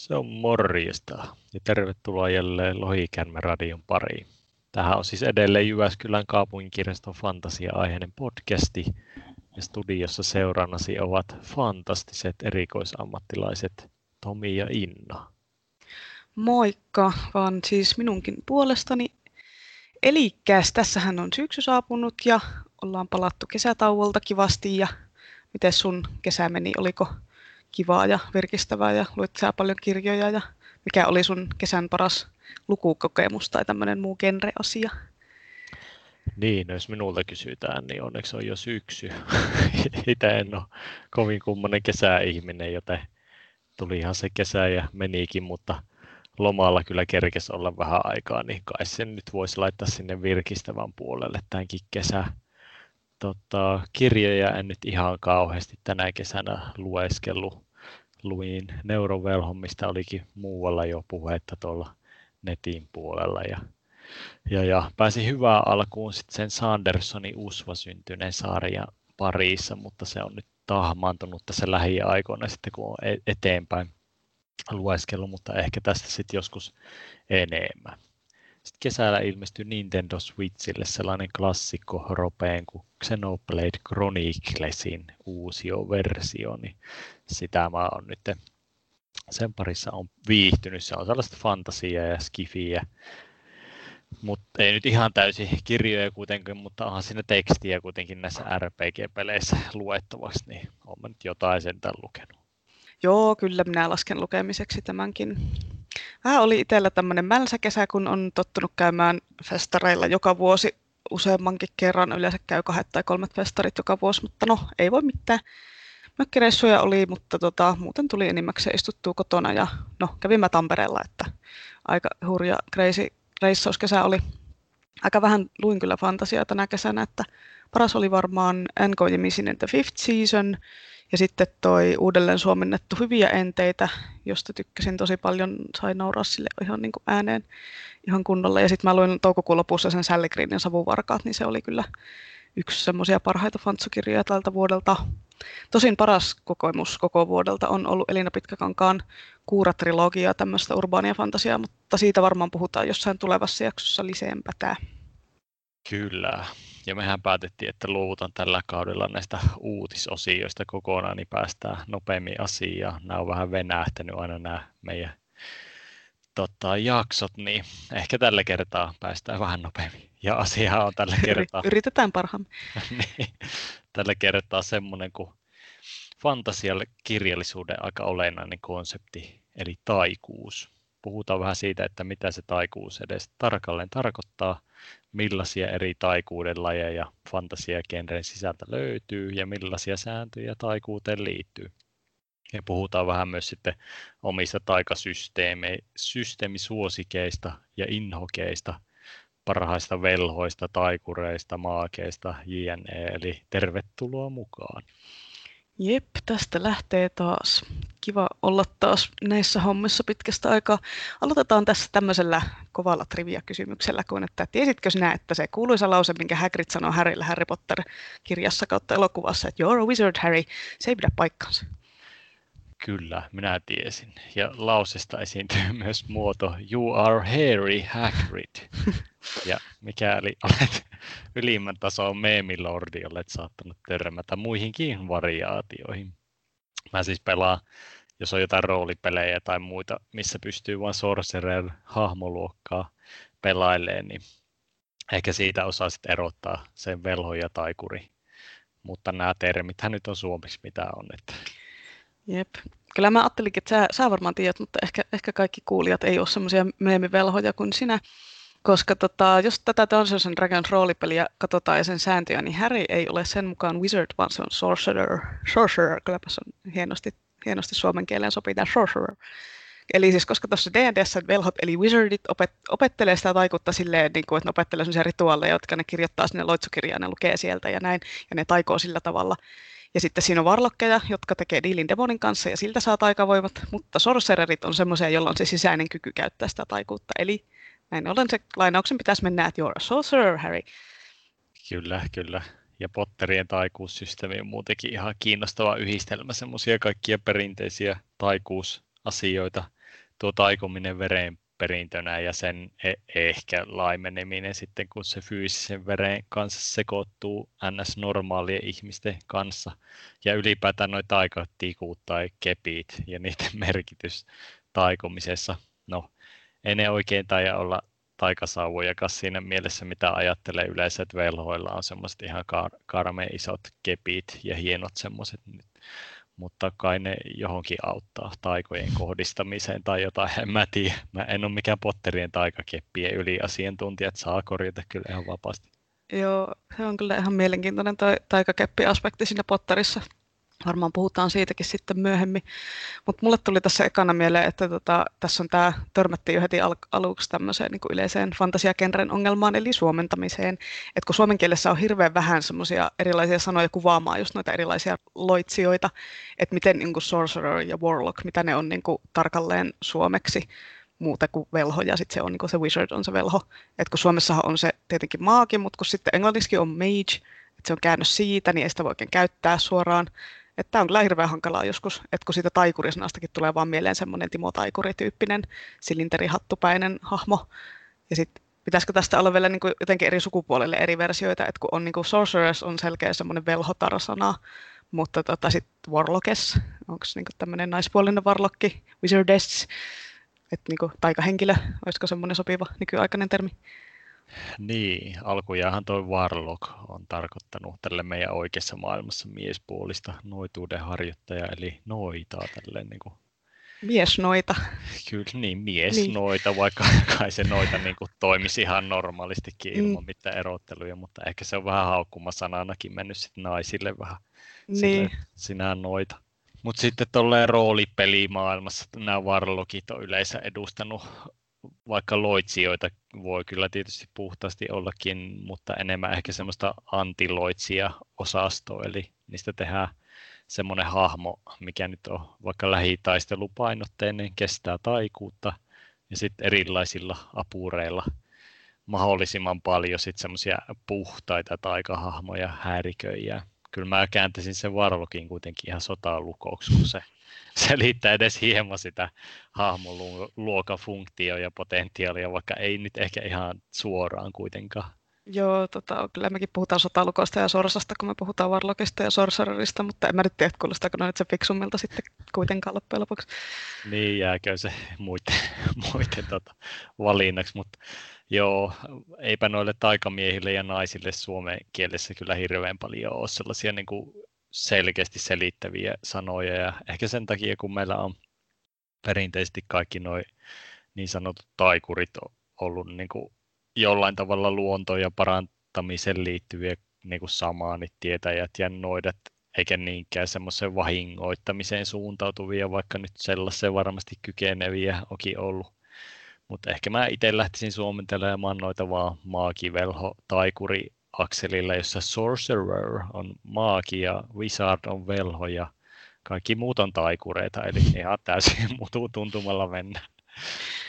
Se on morjesta ja tervetuloa jälleen Lohikärme radion pariin. Tähän on siis edelleen Jyväskylän kaupunginkirjaston fantasia-aiheinen podcasti ja studiossa seurannasi ovat fantastiset erikoisammattilaiset Tomi ja Inna. Moikka, vaan siis minunkin puolestani. Elikäs, tässähän on syksy saapunut ja ollaan palattu kesätauolta kivasti ja miten sun kesä meni, oliko kivaa ja virkistävää ja luit sä paljon kirjoja ja mikä oli sun kesän paras lukukokemus tai tämmöinen muu genreasia? Niin, no jos minulta kysytään, niin onneksi on jo syksy. Itse en ole kovin kummonen kesäihminen, joten tulihan se kesä ja menikin, mutta lomalla kyllä kerkes olla vähän aikaa, niin kai sen nyt voisi laittaa sinne virkistävän puolelle tämänkin kesä. Tota, kirjoja en nyt ihan kauheasti tänä kesänä lueskellut. Luin Neurovelhon, mistä olikin muualla jo puhetta tuolla netin puolella. Ja, ja, ja pääsin hyvään alkuun sitten sen Sandersonin Usva syntyneen sarjan parissa, mutta se on nyt tahmaantunut tässä lähiaikoina sitten, kun on e-, eteenpäin lueskellut, mutta ehkä tästä sitten joskus enemmän. Sitten kesällä ilmestyi Nintendo Switchille sellainen klassikko ropeen kuin Xenoblade Chroniclesin uusio versio, niin sitä mä oon nyt sen parissa on viihtynyt. Se on sellaista fantasiaa ja skifiä, mutta ei nyt ihan täysin kirjoja kuitenkin, mutta onhan siinä tekstiä kuitenkin näissä RPG-peleissä luettavaksi, niin olen nyt jotain sentään lukenut. Joo, kyllä minä lasken lukemiseksi tämänkin. Vähän oli itsellä tämmöinen mälsäkesä, kun on tottunut käymään festareilla joka vuosi useammankin kerran. Yleensä käy kahdet tai kolmet festarit joka vuosi, mutta no, ei voi mitään. Mökkireissuja oli, mutta tota, muuten tuli enimmäkseen istuttua kotona ja no, kävin mä Tampereella, että aika hurja crazy reissauskesä oli. Aika vähän luin kyllä fantasiaa tänä kesänä, että paras oli varmaan N.K. Jemisin The Fifth Season, ja sitten toi uudelleen suomennettu Hyviä enteitä, josta tykkäsin tosi paljon, sai nauraa sille ihan niin kuin ääneen ihan kunnolla. Ja sitten mä luin toukokuun lopussa sen Sally Greenin Savuvarkaat, niin se oli kyllä yksi semmoisia parhaita fantsukirjoja tältä vuodelta. Tosin paras kokemus koko vuodelta on ollut Elina Pitkäkankaan Kuura-trilogia, tämmöistä urbaania fantasiaa, mutta siitä varmaan puhutaan jossain tulevassa jaksossa liseempää. Kyllä, ja mehän päätettiin, että luovutan tällä kaudella näistä uutisosioista kokonaan, niin päästään nopeammin asiaan. Nämä on vähän venähtänyt aina nämä meidän tota, jaksot, niin ehkä tällä kertaa päästään vähän nopeammin. Ja asia on tällä kertaa... Yritetään parhaamme. niin, tällä kertaa semmoinen kuin fantasialle kirjallisuuden aika olennainen konsepti, eli taikuus. Puhutaan vähän siitä, että mitä se taikuus edes tarkalleen tarkoittaa, millaisia eri taikuuden lajeja fantasiagenren sisältä löytyy ja millaisia sääntöjä taikuuteen liittyy. Ja puhutaan vähän myös sitten omista taikasysteemisuosikeista ja inhokeista, parhaista velhoista, taikureista, maakeista, jne. Eli tervetuloa mukaan. Jep, tästä lähtee taas. Kiva olla taas näissä hommissa pitkästä aikaa. Aloitetaan tässä tämmöisellä kovalla trivia-kysymyksellä, kun että tiesitkö sinä, että se kuuluisa lause, minkä Hagrid sanoo Harrylle Harry Potter-kirjassa kautta elokuvassa, että you're a wizard, Harry, se ei pidä paikkaansa. Kyllä, minä tiesin. Ja lausesta esiintyy myös muoto You are Harry Hagrid. Ja mikäli olet ylimmän tason meemilordi, olet saattanut törmätä muihinkin variaatioihin. Mä siis pelaan, jos on jotain roolipelejä tai muita, missä pystyy vain sorcerer-hahmoluokkaa pelailemaan, niin ehkä siitä osaa sitten erottaa sen velho ja taikuri. Mutta nämä termithän nyt on suomeksi mitä on. Että Jep. Kyllä mä ajattelinkin, että sä, sä varmaan tiedät, mutta ehkä, ehkä kaikki kuulijat ei ole semmoisia meemivelhoja kuin sinä. Koska tota, jos tätä Dungeons and Dragons roolipeliä katsotaan ja sen sääntöjä, niin Harry ei ole sen mukaan wizard, vaan se on sorcerer. Sorcerer, kylläpä se on hienosti, hienosti suomen kieleen sopii tämä sorcerer. Eli siis koska tuossa D&Dssä velhot eli wizardit opet, opettelee sitä taikuutta silleen, niin kuin, että ne opettelee sellaisia rituaaleja, jotka ne kirjoittaa sinne loitsukirjaan, ne lukee sieltä ja näin, ja ne taikoo sillä tavalla. Ja sitten siinä on varlokkeja, jotka tekee diilin demonin kanssa ja siltä saa taikavoimat, mutta sorcererit on semmoisia, joilla on se sisäinen kyky käyttää sitä taikuutta. Eli näin ollen se lainauksen pitäisi mennä, että you're a sorcerer, Harry. Kyllä, kyllä. Ja Potterien taikuussysteemi on muutenkin ihan kiinnostava yhdistelmä semmoisia kaikkia perinteisiä taikuusasioita tuo taikominen veren perintönä ja sen e- ehkä laimeneminen sitten, kun se fyysisen veren kanssa sekoittuu ns-normaalien ihmisten kanssa. Ja ylipäätään noita taikatikut tai kepit ja niiden merkitys taikomisessa. No, ei ne oikein taida olla taikasauvojakaan siinä mielessä, mitä ajattelee yleensä, että velhoilla on semmoiset ihan kar- karmeen isot kepit ja hienot semmoiset mutta kai ne johonkin auttaa taikojen kohdistamiseen tai jotain, en mä tiedä. Mä en ole mikään Potterien taikakeppien yliasiantuntija, että saa korjata kyllä ihan vapaasti. Joo, se on kyllä ihan mielenkiintoinen toi taikakeppi-aspekti siinä Potterissa. Varmaan puhutaan siitäkin sitten myöhemmin. Mutta mulle tuli tässä ekana mieleen, että tota, tässä on tämä, törmättiin jo heti al- aluksi tämmöiseen niin yleiseen fantasiakenren ongelmaan, eli suomentamiseen. Et kun suomen kielessä on hirveän vähän semmoisia erilaisia sanoja kuvaamaan just noita erilaisia loitsijoita, että miten niin kuin sorcerer ja warlock, mitä ne on niin kuin tarkalleen suomeksi muuta kuin velho, ja sitten se on niin kuin se wizard on se velho. Et kun Suomessahan on se tietenkin maagi, mutta kun sitten englanniksi on mage, että se on käännös siitä, niin ei sitä voi oikein käyttää suoraan. Että tämä on kyllä hirveän hankalaa joskus, että kun siitä taikurisanastakin tulee vaan mieleen semmoinen Timo Taikuri-tyyppinen silinterihattupäinen hahmo. Ja sitten pitäisikö tästä olla vielä niin kuin jotenkin eri sukupuolelle eri versioita, että kun on niin kuin Sorceress on selkeä semmoinen velhotar-sana, mutta tota, sitten Warlockess, onko niin tämmöinen naispuolinen varlokki, Wizardess, että niin taikahenkilö, olisiko semmoinen sopiva nykyaikainen termi? Niin, alkujaanhan toi Warlock on tarkoittanut tälle meidän oikeassa maailmassa miespuolista noituuden harjoittaja, eli noitaa tälleen niin kuin Miesnoita. Kyllä niin, mies niin. noita, vaikka kai se noita niin kuin toimisi ihan normaalistikin ilman mm. mitään erotteluja, mutta ehkä se on vähän haukkumasananakin mennyt sitten naisille vähän. Niin. Sille, sinä noita. Mutta sitten tuolleen roolipelimaailmassa nämä varlokit on yleensä edustanut vaikka loitsijoita voi kyllä tietysti puhtaasti ollakin, mutta enemmän ehkä semmoista antiloitsia osastoa, eli niistä tehdään semmoinen hahmo, mikä nyt on vaikka lähitaistelupainotteinen, kestää taikuutta, ja sitten erilaisilla apureilla mahdollisimman paljon sitten semmoisia puhtaita taikahahmoja, häiriköijää. Kyllä mä kääntäisin sen varlokin kuitenkin ihan sotalukoksi, kun se selittää edes hieman sitä hahmoluokafunktioa ja potentiaalia, vaikka ei nyt ehkä ihan suoraan kuitenkaan. Joo, tota, kyllä mekin puhutaan sotalukoista ja sorsasta, kun me puhutaan Warlockista ja Sorcererista, mutta en mä nyt tiedä, kuulostaako ne nyt se fiksummilta sitten kuitenkaan loppujen lopuksi. Niin, jääkö se muiden, muiden tota, valinnaksi, mutta joo, eipä noille taikamiehille ja naisille suomen kielessä kyllä hirveän paljon ole sellaisia niin kuin selkeästi selittäviä sanoja ja ehkä sen takia, kun meillä on perinteisesti kaikki noin niin sanotut taikurit ollut niin kuin jollain tavalla luontoon ja parantamiseen liittyviä niin kuin samaanit tietäjät ja noidat, eikä niinkään semmoiseen vahingoittamiseen suuntautuvia, vaikka nyt sellaiseen varmasti kykeneviä onkin ollut. Mutta ehkä mä itse lähtisin suomentelemaan noita vaan maakivelho taikuri akselilla, jossa Sorcerer on maagi ja Wizard on velho ja kaikki muut on taikureita, eli ihan täysin mutu tuntumalla mennä.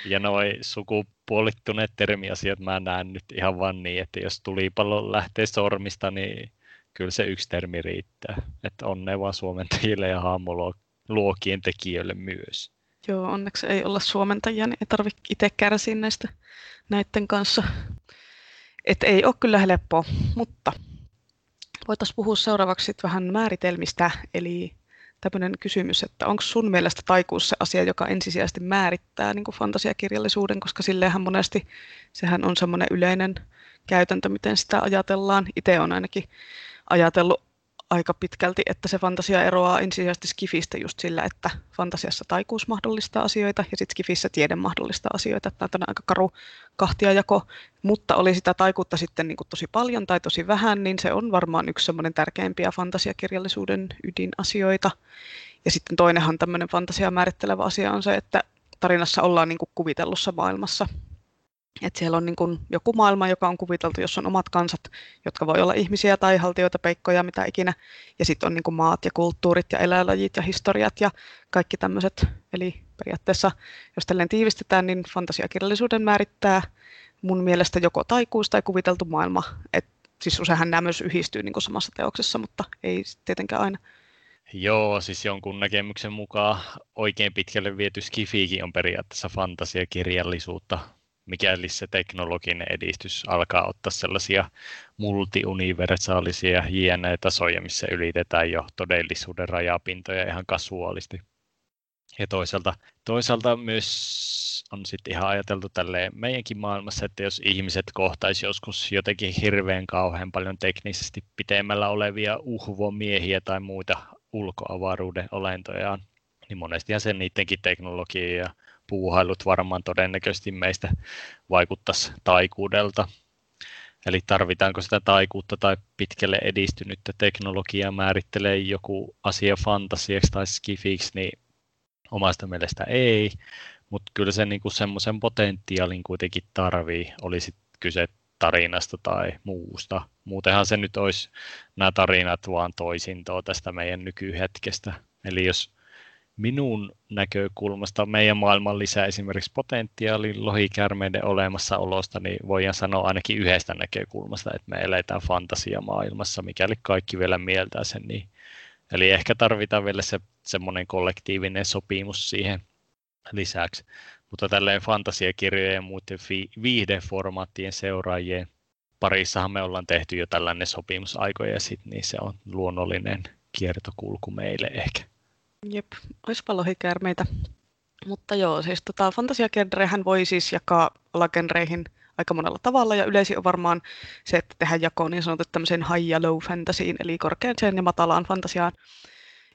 Ja noin sukupuolittuneet termiasiat mä näen nyt ihan vaan niin, että jos tulipallo lähtee sormista, niin kyllä se yksi termi riittää. Että onnea vaan suomentajille ja haamoluokien tekijöille myös. Joo, onneksi ei olla suomentajia, niin ei tarvitse itse kärsiä näistä näiden kanssa. Et ei ole kyllä helppoa, mutta voitaisiin puhua seuraavaksi vähän määritelmistä, eli tämmöinen kysymys, että onko sun mielestä taikuus se asia, joka ensisijaisesti määrittää niin kuin fantasiakirjallisuuden, koska silleenhän monesti sehän on semmoinen yleinen käytäntö, miten sitä ajatellaan. Itse on ainakin ajatellut aika pitkälti, että se fantasia eroaa ensisijaisesti Skifistä just sillä, että fantasiassa taikuus mahdollistaa asioita ja sitten Skifissä tiede mahdollistaa asioita. Tämä on aika karu kahtiajako, mutta oli sitä taikuutta sitten niin kuin tosi paljon tai tosi vähän, niin se on varmaan yksi semmoinen tärkeimpiä fantasiakirjallisuuden ydinasioita. Ja sitten toinenhan tämmöinen fantasia määrittelevä asia on se, että tarinassa ollaan niin kuin kuvitellussa maailmassa, että siellä on niin kuin joku maailma, joka on kuviteltu, jossa on omat kansat, jotka voi olla ihmisiä tai haltioita, peikkoja, mitä ikinä. Ja sitten on niin kuin maat ja kulttuurit ja eläinlajit ja historiat ja kaikki tämmöiset. Eli periaatteessa, jos tälleen tiivistetään, niin fantasiakirjallisuuden määrittää mun mielestä joko taikuus tai kuviteltu maailma. Et, siis useinhan nämä myös yhdistyy niin kuin samassa teoksessa, mutta ei tietenkään aina. Joo, siis jonkun näkemyksen mukaan oikein pitkälle viety skifiikin on periaatteessa fantasiakirjallisuutta, mikäli se teknologinen edistys alkaa ottaa sellaisia multiuniversaalisia JNE-tasoja, missä ylitetään jo todellisuuden rajapintoja ihan kasuaalisti. Ja toisaalta, toisaalta myös on sitten ihan ajateltu tälleen meidänkin maailmassa, että jos ihmiset kohtaisi joskus jotenkin hirveän kauhean paljon teknisesti pitemmällä olevia uhvomiehiä tai muita ulkoavaruuden olentojaan, niin monesti sen niidenkin teknologia ja puuhailut varmaan todennäköisesti meistä vaikuttaisi taikuudelta. Eli tarvitaanko sitä taikuutta tai pitkälle edistynyttä teknologiaa määrittelee joku asia fantasiaksi tai skifiksi, niin omasta mielestä ei, mutta kyllä se niinku semmoisen potentiaalin kuitenkin tarvii, olisi kyse tarinasta tai muusta. Muutenhan se nyt olisi nämä tarinat vaan toisintoa tästä meidän nykyhetkestä. Eli jos minun näkökulmasta meidän maailman lisää esimerkiksi potentiaali lohikärmeiden olemassaolosta, niin voidaan sanoa ainakin yhdestä näkökulmasta, että me eletään fantasiamaailmassa, mikäli kaikki vielä mieltää sen niin. Eli ehkä tarvitaan vielä se semmoinen kollektiivinen sopimus siihen lisäksi. Mutta tälleen fantasiakirjojen ja muiden viihdeformaattien seuraajien parissahan me ollaan tehty jo tällainen sopimus aikoja sitten, niin se on luonnollinen kiertokulku meille ehkä. Jep, olisipa lohikäärmeitä. Mutta joo, siis tota, fantasiagenrehän voi siis jakaa lagenreihin aika monella tavalla, ja yleisin on varmaan se, että tehdään jako niin sanottu tämmöiseen high ja low fantasyin, eli korkeaseen ja matalaan fantasiaan.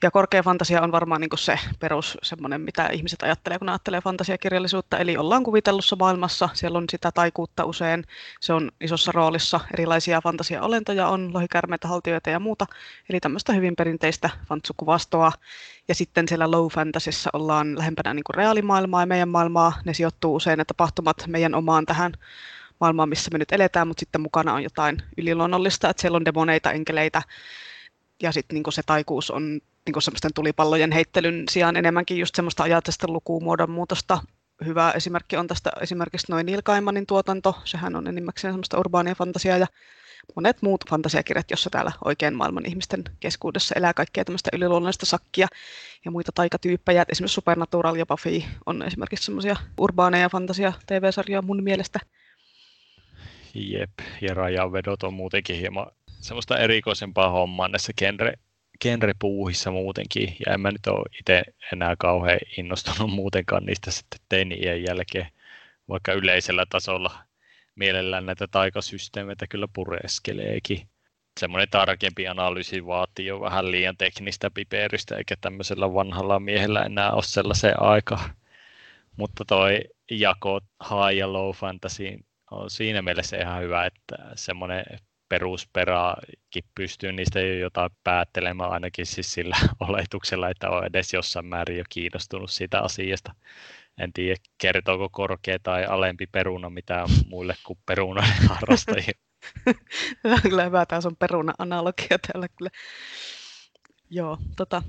Ja korkea fantasia on varmaan niin se perus semmoinen, mitä ihmiset ajattelee, kun ajattelee fantasiakirjallisuutta. Eli ollaan kuvitellussa maailmassa, siellä on sitä taikuutta usein, se on isossa roolissa, erilaisia fantasiaolentoja on, lohikärmeitä, haltioita ja muuta. Eli tämmöistä hyvin perinteistä fantsukuvastoa. Ja sitten siellä low fantasissa ollaan lähempänä niin reaalimaailmaa ja meidän maailmaa. Ne sijoittuu usein ne tapahtumat meidän omaan tähän maailmaan, missä me nyt eletään, mutta sitten mukana on jotain yliluonnollista, että siellä on demoneita, enkeleitä, ja sitten niin se taikuus on niin semmoisten tulipallojen heittelyn sijaan enemmänkin just semmoista ajatusten lukumuodon muutosta. Hyvä esimerkki on tästä esimerkiksi noin Neil Gaimanin tuotanto. Sehän on enimmäkseen semmoista urbaania fantasiaa ja monet muut fantasiakirjat, jossa täällä oikein maailman ihmisten keskuudessa elää kaikkea tämmöistä yliluonnollista sakkia ja muita taikatyyppejä. esimerkiksi Supernatural ja Buffy on esimerkiksi semmoisia urbaaneja fantasia TV-sarjoja mun mielestä. Jep, ja rajanvedot on muutenkin hieman semmoista erikoisempaa hommaa näissä genre, genrepuuhissa muutenkin, ja en mä nyt ole itse enää kauhean innostunut muutenkaan niistä sitten teini jälkeen, vaikka yleisellä tasolla mielellään näitä taikasysteemeitä kyllä pureskeleekin. Semmoinen tarkempi analyysi vaatii jo vähän liian teknistä piperistä, eikä tämmöisellä vanhalla miehellä enää ole sellaisen aika. Mutta toi jako high ja low fantasy on siinä mielessä ihan hyvä, että semmoinen perusperaakin pystyy niistä jo jotain päättelemään ainakin siis sillä oletuksella, että on edes jossain määrin jo kiinnostunut siitä asiasta. En tiedä, kertooko korkea tai alempi peruna mitään muille kuin perunan harrastajille. Tämä on kyllä hyvä, tämä on peruna-analogia täällä kyllä. Joo, tota,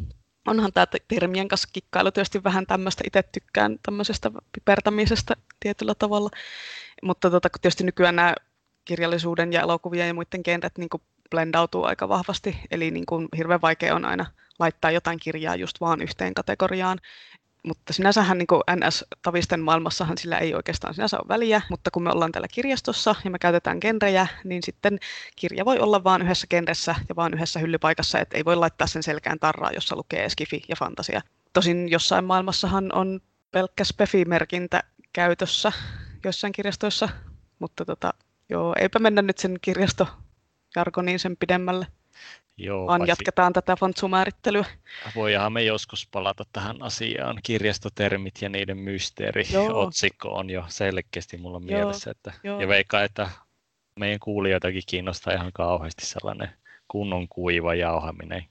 onhan tämä termien kanssa kikkailu tietysti vähän tämmöistä, itse tykkään tämmöisestä pipertämisestä tietyllä tavalla, mutta tota, tietysti nykyään nämä kirjallisuuden ja elokuvien ja muiden genret niin kuin blendautuu aika vahvasti, eli niin kuin hirveän vaikea on aina laittaa jotain kirjaa just vaan yhteen kategoriaan. Mutta sinänsähän niin NS-tavisten maailmassahan sillä ei oikeastaan sinänsä ole väliä, mutta kun me ollaan täällä kirjastossa ja me käytetään genrejä, niin sitten kirja voi olla vain yhdessä genressä ja vain yhdessä hyllypaikassa, että ei voi laittaa sen selkään tarraa, jossa lukee skifi ja fantasia. Tosin jossain maailmassahan on pelkkä spefi-merkintä käytössä joissain kirjastoissa, mutta tota, Joo, eipä mennä nyt sen kirjastojargoniin sen pidemmälle. Joo, vaan paitsi... jatketaan tätä fontsumäärittelyä. Voidaan me joskus palata tähän asiaan. Kirjastotermit ja niiden mysteeri. Joo. Otsikko on jo selkeästi mulla Joo. mielessä. Että, Joo. ja veikkaa, että meidän kuulijoitakin kiinnostaa ihan kauheasti sellainen kunnon kuiva jauhaminen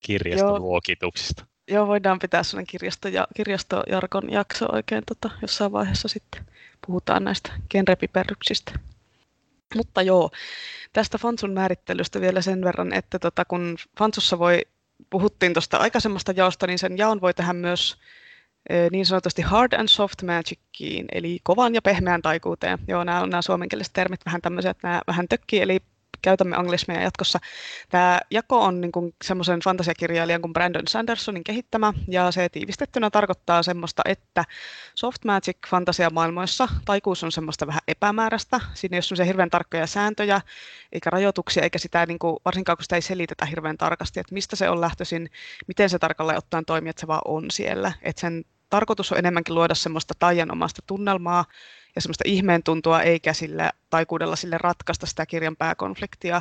kirjastovuokituksista. Joo. Joo, voidaan pitää sellainen kirjasto- ja, kirjastojarkon jakso oikein tota, jossain vaiheessa sitten. Puhutaan näistä genrepiperryksistä. Mutta joo, tästä Fansun määrittelystä vielä sen verran, että tota, kun Fansussa voi, puhuttiin tuosta aikaisemmasta jaosta, niin sen jaon voi tehdä myös e, niin sanotusti hard and soft magiciin, eli kovan ja pehmeän taikuuteen. Joo, nämä on nämä suomenkieliset termit vähän tämmöisiä, että nämä vähän tökkii, eli käytämme anglismeja jatkossa. Tämä jako on niin kuin semmoisen fantasiakirjailijan kuin Brandon Sandersonin kehittämä, ja se tiivistettynä tarkoittaa semmoista, että soft magic fantasiamaailmoissa taikuus on semmoista vähän epämääräistä. Siinä ei ole semmoisia hirveän tarkkoja sääntöjä, eikä rajoituksia, eikä sitä niin kuin, varsinkaan kun sitä ei selitetä hirveän tarkasti, että mistä se on lähtöisin, miten se tarkalleen ottaen toimii, että se vaan on siellä. Että sen tarkoitus on enemmänkin luoda semmoista taianomasta tunnelmaa ja semmoista ihmeen tuntua, eikä sillä taikuudella sille ratkaista sitä kirjan pääkonfliktia,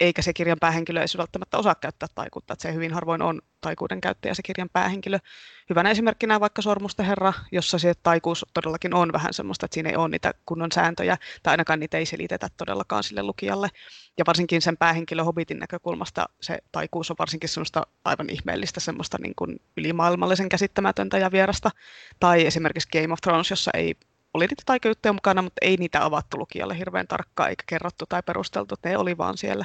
eikä se kirjan päähenkilö ei välttämättä osaa käyttää taikuutta, että se hyvin harvoin on taikuuden käyttäjä se kirjan päähenkilö. Hyvänä esimerkkinä vaikka Sormusten herra, jossa se taikuus todellakin on vähän semmoista, että siinä ei ole niitä kunnon sääntöjä, tai ainakaan niitä ei selitetä todellakaan sille lukijalle. Ja varsinkin sen päähenkilö Hobbitin näkökulmasta se taikuus on varsinkin semmoista aivan ihmeellistä, semmoista niin kuin ylimaailmallisen käsittämätöntä ja vierasta. Tai esimerkiksi Game of Thrones, jossa ei oli niitä taikajuttuja mukana, mutta ei niitä avattu lukijalle hirveän tarkkaan eikä kerrottu tai perusteltu, ne oli vaan siellä.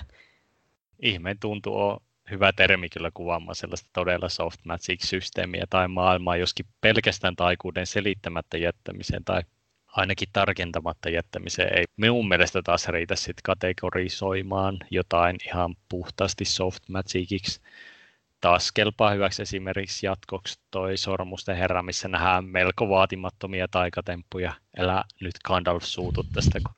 Ihmeen tuntuu on hyvä termi kyllä kuvaamaan sellaista todella soft magic-systeemiä tai maailmaa, joskin pelkästään taikuuden selittämättä jättämiseen tai ainakin tarkentamatta jättämiseen. Ei minun mielestä taas riitä sit kategorisoimaan jotain ihan puhtaasti soft magiciksi taas kelpaa hyväksi esimerkiksi jatkoksi toi Sormusten herra, missä nähdään melko vaatimattomia taikatemppuja. Elä nyt Gandalf suutut tästä, kun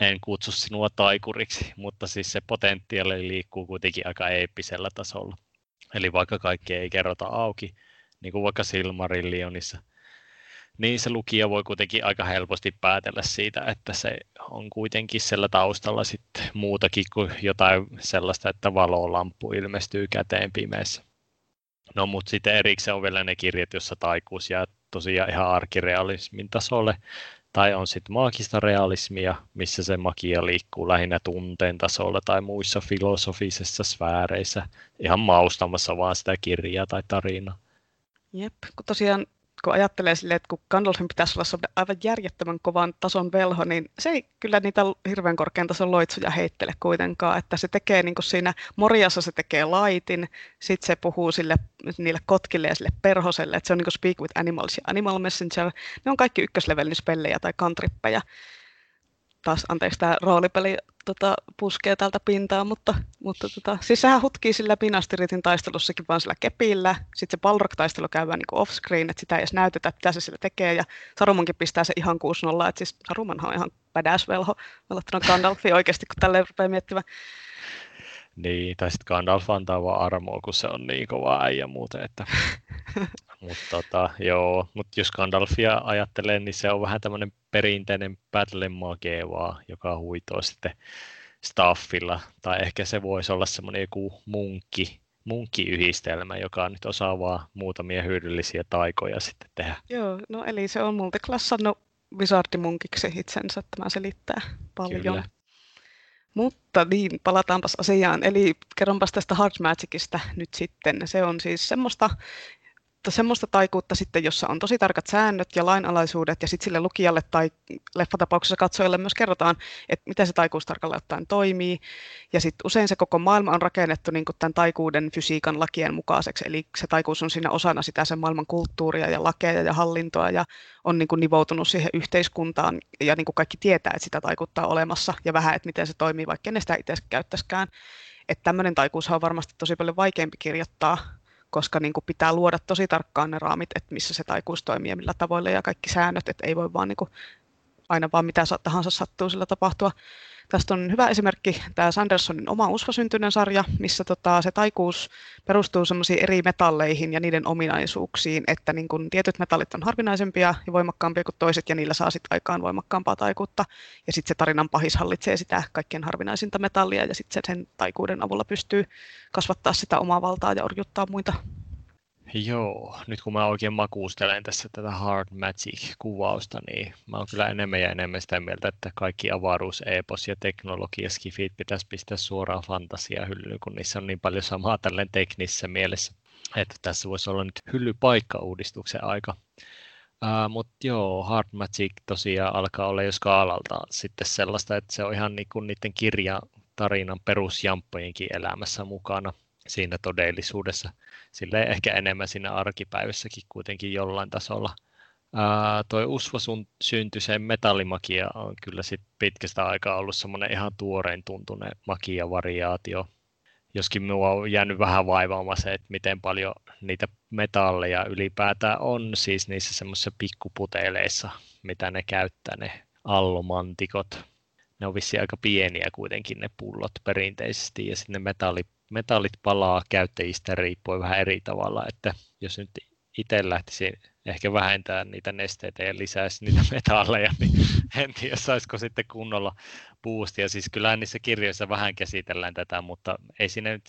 en kutsu sinua taikuriksi, mutta siis se potentiaali liikkuu kuitenkin aika eeppisellä tasolla. Eli vaikka kaikki ei kerrota auki, niin kuin vaikka Silmarillionissa, niin se lukija voi kuitenkin aika helposti päätellä siitä, että se on kuitenkin siellä taustalla sitten muutakin kuin jotain sellaista, että valolamppu ilmestyy käteen pimeässä. No mutta sitten erikseen on vielä ne kirjat, jossa taikuus jää tosiaan ihan arkirealismin tasolle, tai on sitten maagista realismia, missä se magia liikkuu lähinnä tunteen tasolla tai muissa filosofisissa sfääreissä, ihan maustamassa vaan sitä kirjaa tai tarinaa. Jep, kun tosiaan kun ajattelee silleen, että kun Gandalfin pitäisi olla aivan järjettömän kovan tason velho, niin se ei kyllä niitä hirveän korkean tason loitsuja heittele kuitenkaan, että se tekee niin kuin siinä Moriassa se tekee laitin, sitten se puhuu sille, niille kotkille ja sille perhoselle, että se on niin kuin Speak with Animals ja Animal Messenger, ne on kaikki ykköslevelin spellejä tai kantrippejä, taas anteeksi tämä roolipeli tota, puskee tältä pintaa, mutta, mutta tota, siis sehän hutkii sillä Pinastiritin taistelussakin vaan sillä kepillä. Sitten se Balrog-taistelu käydään niin off-screen, että sitä ei edes näytetä, mitä se sillä tekee. Ja Sarumankin pistää se ihan 6-0, että siis Sarumanhan on ihan badass velho verrattuna Gandalfiin oikeasti, kun tälleen rupeaa miettimään. Niin, tai sitten Gandalf antaa vaan armoa, kun se on niin kova äijä muuten, että mutta tota, joo, mut jos Gandalfia ajattelee, niin se on vähän tämmöinen perinteinen battle vaan, joka huitoo sitten staffilla. Tai ehkä se voisi olla semmoinen joku munkki, munkkiyhdistelmä, joka nyt osaa vaan muutamia hyödyllisiä taikoja sitten tehdä. Joo, no eli se on multiklassannut wizardimunkiksi itsensä, tämä selittää paljon. Kyllä. Mutta niin, palataanpas asiaan. Eli kerronpas tästä Hard Magicista nyt sitten. Se on siis semmoista mutta semmoista taikuutta sitten, jossa on tosi tarkat säännöt ja lainalaisuudet ja sitten sille lukijalle tai leffatapauksessa katsojalle myös kerrotaan, että miten se taikuus tarkalleen ottaen toimii. Ja sitten usein se koko maailma on rakennettu niin kuin tämän taikuuden fysiikan lakien mukaiseksi, eli se taikuus on siinä osana sitä sen maailman kulttuuria ja lakeja ja hallintoa ja on niin kuin nivoutunut siihen yhteiskuntaan ja niin kuin kaikki tietää, että sitä taikuutta on olemassa ja vähän, että miten se toimii, vaikka ne sitä itse käyttäisikään. Että tämmöinen taikuus on varmasti tosi paljon vaikeampi kirjoittaa koska niin kuin pitää luoda tosi tarkkaan ne raamit, että missä se taikuus toimii ja millä tavoilla ja kaikki säännöt, että ei voi vaan niin kuin aina vaan mitä tahansa sattuu sillä tapahtua. Tästä on hyvä esimerkki tämä Sandersonin oma usvasyntyinen sarja, missä tota, se taikuus perustuu semmoisiin eri metalleihin ja niiden ominaisuuksiin, että niin kun tietyt metallit on harvinaisempia ja voimakkaampia kuin toiset, ja niillä saa sitten aikaan voimakkaampaa taikuutta. Ja sitten se tarinan pahis hallitsee sitä kaikkein harvinaisinta metallia, ja sitten sen taikuuden avulla pystyy kasvattaa sitä omaa valtaa ja orjuttaa muita Joo, nyt kun mä oikein makuustelen tässä tätä Hard Magic-kuvausta, niin mä oon kyllä enemmän ja enemmän sitä mieltä, että kaikki avaruus, epos ja teknologia skifit pitäisi pistää suoraan fantasiahyllyyn, kun niissä on niin paljon samaa tälleen teknisessä mielessä. Että tässä voisi olla nyt hyllypaikka uudistuksen aika. Uh, Mutta joo, Hard Magic tosiaan alkaa olla jo skaalalta sitten sellaista, että se on ihan niin kuin niiden kirjatarinan perusjamppojenkin elämässä mukana siinä todellisuudessa. Sille ehkä enemmän siinä arkipäivässäkin kuitenkin jollain tasolla. Ää, toi Usva syntyisen metallimakia on kyllä sit pitkästä aikaa ollut semmoinen ihan tuorein tuntunen makia-variaatio. Joskin minua on jäänyt vähän vaivaamaan se, että miten paljon niitä metalleja ylipäätään on siis niissä semmoisissa pikkuputeleissa, mitä ne käyttää, ne allomantikot. Ne on vissiin aika pieniä kuitenkin ne pullot perinteisesti ja sitten ne metallit, metallit palaa käyttäjistä riippuen vähän eri tavalla, että jos nyt itse lähtisi ehkä vähentää niitä nesteitä ja lisäisi niitä metalleja, niin en tiedä saisiko sitten kunnolla boostia. Siis kyllä niissä kirjoissa vähän käsitellään tätä, mutta ei siinä nyt,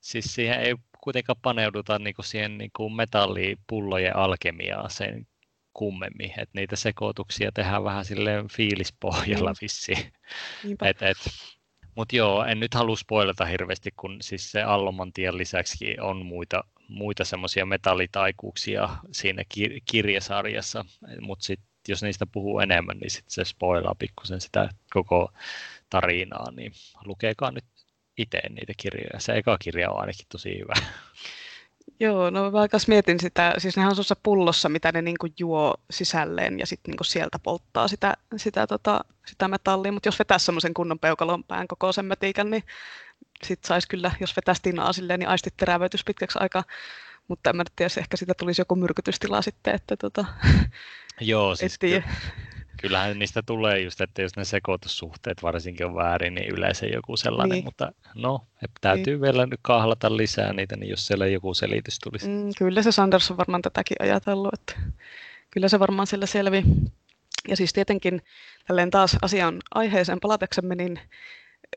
siis siihen ei kuitenkaan paneuduta niinku siihen niinku metallipullojen alkemiaa sen kummemmin, että niitä sekoituksia tehdään vähän silleen fiilispohjalla mm. vissiin. Et, et, mutta joo, en nyt halua spoilata hirveästi, kun siis se Allomantien lisäksi on muita, muita semmoisia metallitaikuuksia siinä kir- kirjasarjassa, mutta sitten jos niistä puhuu enemmän, niin sit se spoilaa pikkusen sitä koko tarinaa, niin lukeekaa nyt itse niitä kirjoja. Se eka kirja on ainakin tosi hyvä. Joo, no mä aikas mietin sitä, siis nehän on tuossa pullossa, mitä ne niinku juo sisälleen ja sitten niinku sieltä polttaa sitä, sitä, tota, sitä metallia, mutta jos vetää semmoisen kunnon peukalon pään kokoisen mötikän, niin sitten saisi kyllä, jos vetäisi tinaa silleen, niin aistit terävöitys pitkäksi aikaa. Mutta en mä tiedä, ehkä siitä tulisi joku myrkytystila sitten, että tota, Joo, siis ky- kyllähän niistä tulee just, että jos ne sekoitussuhteet varsinkin on väärin, niin yleensä joku sellainen, niin. mutta no, täytyy niin. vielä nyt kahlata lisää niitä, niin jos siellä joku selitys tulisi. Mm, kyllä se Sanders on varmaan tätäkin ajatellut, että kyllä se varmaan siellä selvi. Ja siis tietenkin tälleen taas asian aiheeseen palateksemme, niin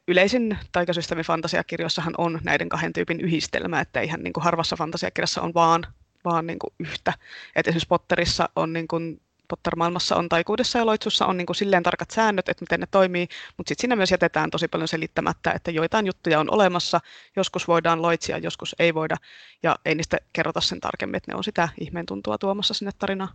yleisin taikasysteemifantasiakirjoissahan on näiden kahden tyypin yhdistelmä, että ihan niin kuin harvassa fantasiakirjassa on vaan, vaan niin kuin yhtä. Et esimerkiksi Potterissa on niin kuin Potter-maailmassa on taikuudessa ja loitsussa on niin kuin silleen tarkat säännöt, että miten ne toimii, mutta sitten siinä myös jätetään tosi paljon selittämättä, että joitain juttuja on olemassa, joskus voidaan loitsia, joskus ei voida, ja ei niistä kerrota sen tarkemmin, että ne on sitä ihmeen tuntua tuomassa sinne tarinaan.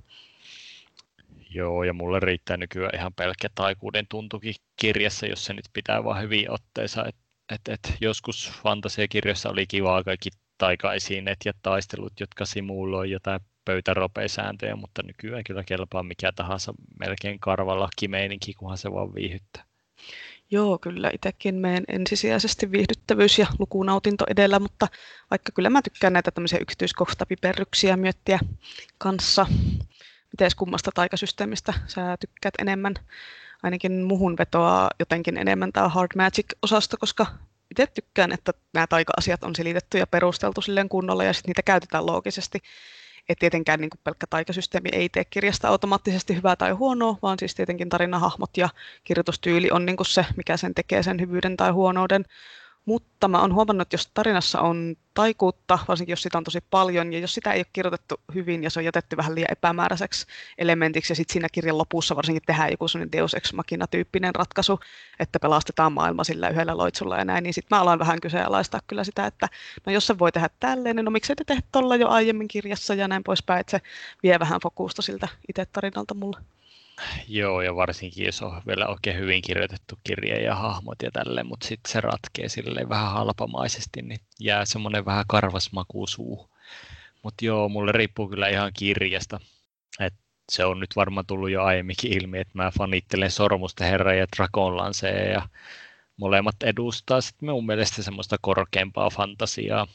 Joo, ja mulle riittää nykyään ihan pelkkä taikuuden tuntukin kirjassa, jos se nyt pitää vaan hyvin otteessa. Et, et, et joskus fantasiakirjassa oli kivaa kaikki taikaesineet ja taistelut, jotka simuloi jotain pöytäropeisääntöjä, mutta nykyään kyllä kelpaa mikä tahansa melkein karvalla kimeininki, kunhan se vaan viihyttää. Joo, kyllä itsekin menen ensisijaisesti viihdyttävyys ja lukunautinto edellä, mutta vaikka kyllä mä tykkään näitä tämmöisiä yksityiskohtapiperryksiä miettiä kanssa. Miten kummasta taikasysteemistä sä tykkäät enemmän? Ainakin muhun vetoaa jotenkin enemmän tämä Hard Magic-osasto, koska itse tykkään, että nämä taika-asiat on selitetty ja perusteltu silleen kunnolla ja sitten niitä käytetään loogisesti. Et tietenkään niin kuin pelkkä taikasysteemi ei tee kirjasta automaattisesti hyvää tai huonoa, vaan siis tietenkin tarinahahmot ja kirjoitustyyli on niin kuin se, mikä sen tekee sen hyvyyden tai huonouden. Mutta mä oon huomannut, että jos tarinassa on taikuutta, varsinkin jos sitä on tosi paljon, ja jos sitä ei ole kirjoitettu hyvin ja se on jätetty vähän liian epämääräiseksi elementiksi, ja sitten siinä kirjan lopussa varsinkin tehdään joku sellainen Deus Ex Machina-tyyppinen ratkaisu, että pelastetaan maailma sillä yhdellä loitsulla ja näin, niin sitten mä alan vähän kyseenalaistaa kyllä sitä, että no jos se voi tehdä tälleen, niin no miksei te tehdä tuolla jo aiemmin kirjassa ja näin poispäin, että se vie vähän fokusta siltä itse tarinalta mulle. Joo, ja varsinkin jos on vielä oikein hyvin kirjoitettu kirja ja hahmot ja tälleen, mutta sitten se ratkee silleen vähän halpamaisesti, niin jää semmoinen vähän karvas maku suu. Mutta joo, mulle riippuu kyllä ihan kirjasta. Et se on nyt varmaan tullut jo aiemminkin ilmi, että mä fanittelen Sormusten herra ja Dragonlancea ja molemmat edustaa sitten mun mielestä semmoista korkeampaa fantasiaa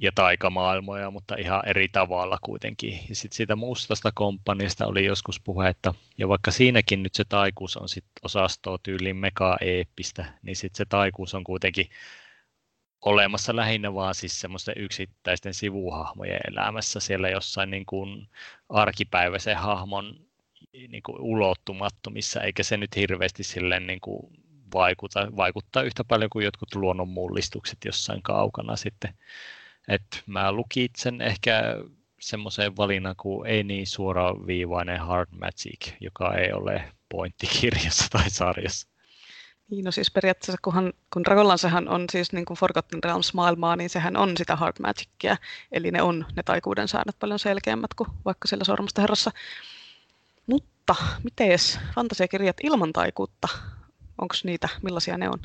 ja taikamaailmoja, mutta ihan eri tavalla kuitenkin. Ja sitten siitä mustasta komppaniasta oli joskus puhetta, ja vaikka siinäkin nyt se taikuus on sit osastoa tyyliin mega-eeppistä, niin sitten se taikuus on kuitenkin olemassa lähinnä vaan siis semmoisten yksittäisten sivuhahmojen elämässä. Siellä jossain niin kuin arkipäiväisen hahmon niin kuin ulottumattomissa, eikä se nyt hirveästi silleen niin kuin vaikuta, vaikuttaa yhtä paljon kuin jotkut luonnonmullistukset jossain kaukana sitten et mä lukitsen ehkä semmoiseen valinnan kuin ei niin suoraviivainen Hard Magic, joka ei ole pointtikirjassa tai sarjassa. Niin, no siis periaatteessa kunhan, kun Dragonlancehan on siis niin kuin Forgotten Realms-maailmaa, niin sehän on sitä Hard Magicia, eli ne on ne taikuuden säännöt paljon selkeämmät kuin vaikka siellä Sormusten herrassa. Mutta miten fantasiakirjat ilman taikuutta, onko niitä, millaisia ne on?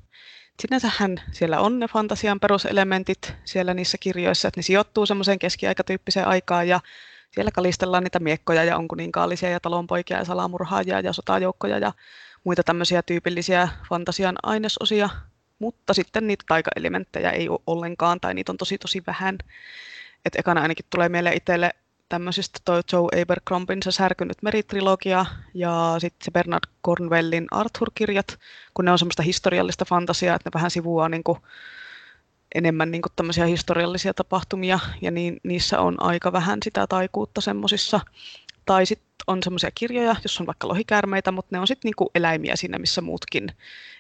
Sinänsähän siellä on ne fantasian peruselementit siellä niissä kirjoissa, että ne sijoittuu semmoiseen keskiaikatyyppiseen aikaan ja siellä kalistellaan niitä miekkoja ja on kuninkaallisia ja talonpoikia ja salamurhaajia ja sotajoukkoja ja muita tämmöisiä tyypillisiä fantasian ainesosia, mutta sitten niitä taikaelementtejä ei ole ollenkaan tai niitä on tosi tosi vähän. Et ekana ainakin tulee mieleen itselle tämmöisistä toi Joe Abercrombin se Särkynyt meritrilogia ja sitten se Bernard Cornwellin Arthur-kirjat, kun ne on semmoista historiallista fantasiaa, että ne vähän sivuaa niin kuin enemmän niin kuin tämmöisiä historiallisia tapahtumia ja niin, niissä on aika vähän sitä taikuutta semmoisissa. Tai sitten on semmoisia kirjoja, jos on vaikka lohikäärmeitä, mutta ne on sitten niinku eläimiä siinä, missä muutkin,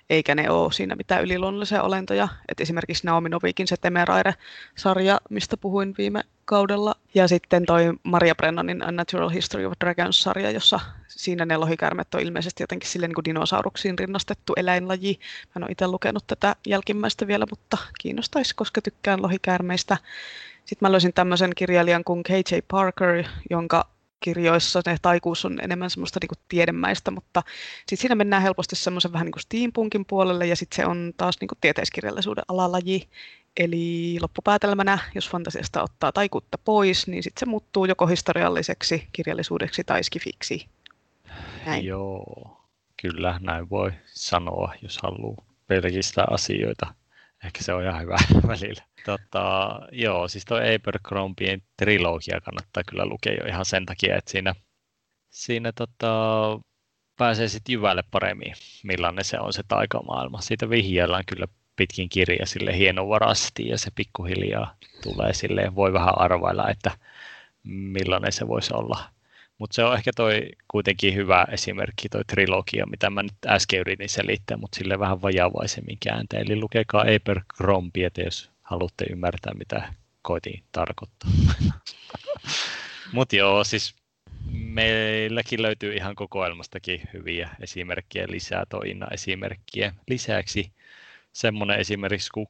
eikä ne ole siinä mitään yliluonnollisia olentoja. Et esimerkiksi Naomi Novikin se Temeraire-sarja, mistä puhuin viime kaudella. Ja sitten toi Maria Brennanin A Natural History of Dragons-sarja, jossa siinä ne lohikäärmet on ilmeisesti jotenkin sille niin kuin dinosauruksiin rinnastettu eläinlaji. Mä en ole itse lukenut tätä jälkimmäistä vielä, mutta kiinnostaisi, koska tykkään lohikäärmeistä. Sitten mä löysin tämmöisen kirjailijan kuin K.J. Parker, jonka kirjoissa ne taikuus on enemmän semmoista niin kuin tiedemäistä, mutta sitten siinä mennään helposti semmoisen vähän niin kuin steampunkin puolelle ja sitten se on taas niin kuin tieteiskirjallisuuden alalaji. Eli loppupäätelmänä, jos fantasiasta ottaa taikuutta pois, niin sitten se muuttuu joko historialliseksi kirjallisuudeksi tai skifiksi. Näin. Joo, kyllä näin voi sanoa, jos haluaa pelkistää asioita. Ehkä se on ihan hyvä välillä. Tota, joo, siis tuo Abercrombien trilogia kannattaa kyllä lukea jo ihan sen takia, että siinä, siinä tota, pääsee sitten jyvälle paremmin, millainen se on se taikamaailma. Siitä vihjaillaan kyllä pitkin kirja sille hienovarasti ja se pikkuhiljaa tulee silleen, voi vähän arvailla, että millainen se voisi olla. Mutta se on ehkä toi kuitenkin hyvä esimerkki, toi trilogia, mitä mä nyt äsken yritin selittää, mutta sille vähän vajavaisemmin käänteen. Eli lukekaa Abercrombie, jos haluatte ymmärtää, mitä koitin tarkoittaa. Mutta joo, siis meilläkin löytyy ihan kokoelmastakin hyviä esimerkkejä lisää toina esimerkkiä. Lisäksi semmoinen esimerkiksi kuin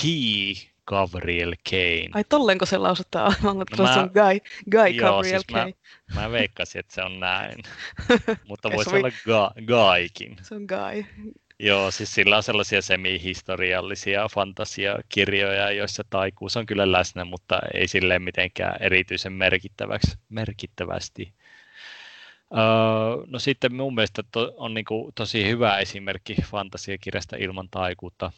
Key Gabriel Kane. Ai tollenko se lausutaan? Mä no se on Guy, Guy joo, Gabriel siis Kane. Mä, mä veikkasin, että se on näin. Mutta voisi olla ga, Guykin. Se on Guy. Joo, siis sillä on sellaisia semi-historiallisia fantasiakirjoja, joissa taikuus on kyllä läsnä, mutta ei silleen mitenkään erityisen merkittäväksi, merkittävästi. Öö, no sitten mun mielestä to, on niinku tosi hyvä esimerkki fantasiakirjasta ilman taikuutta,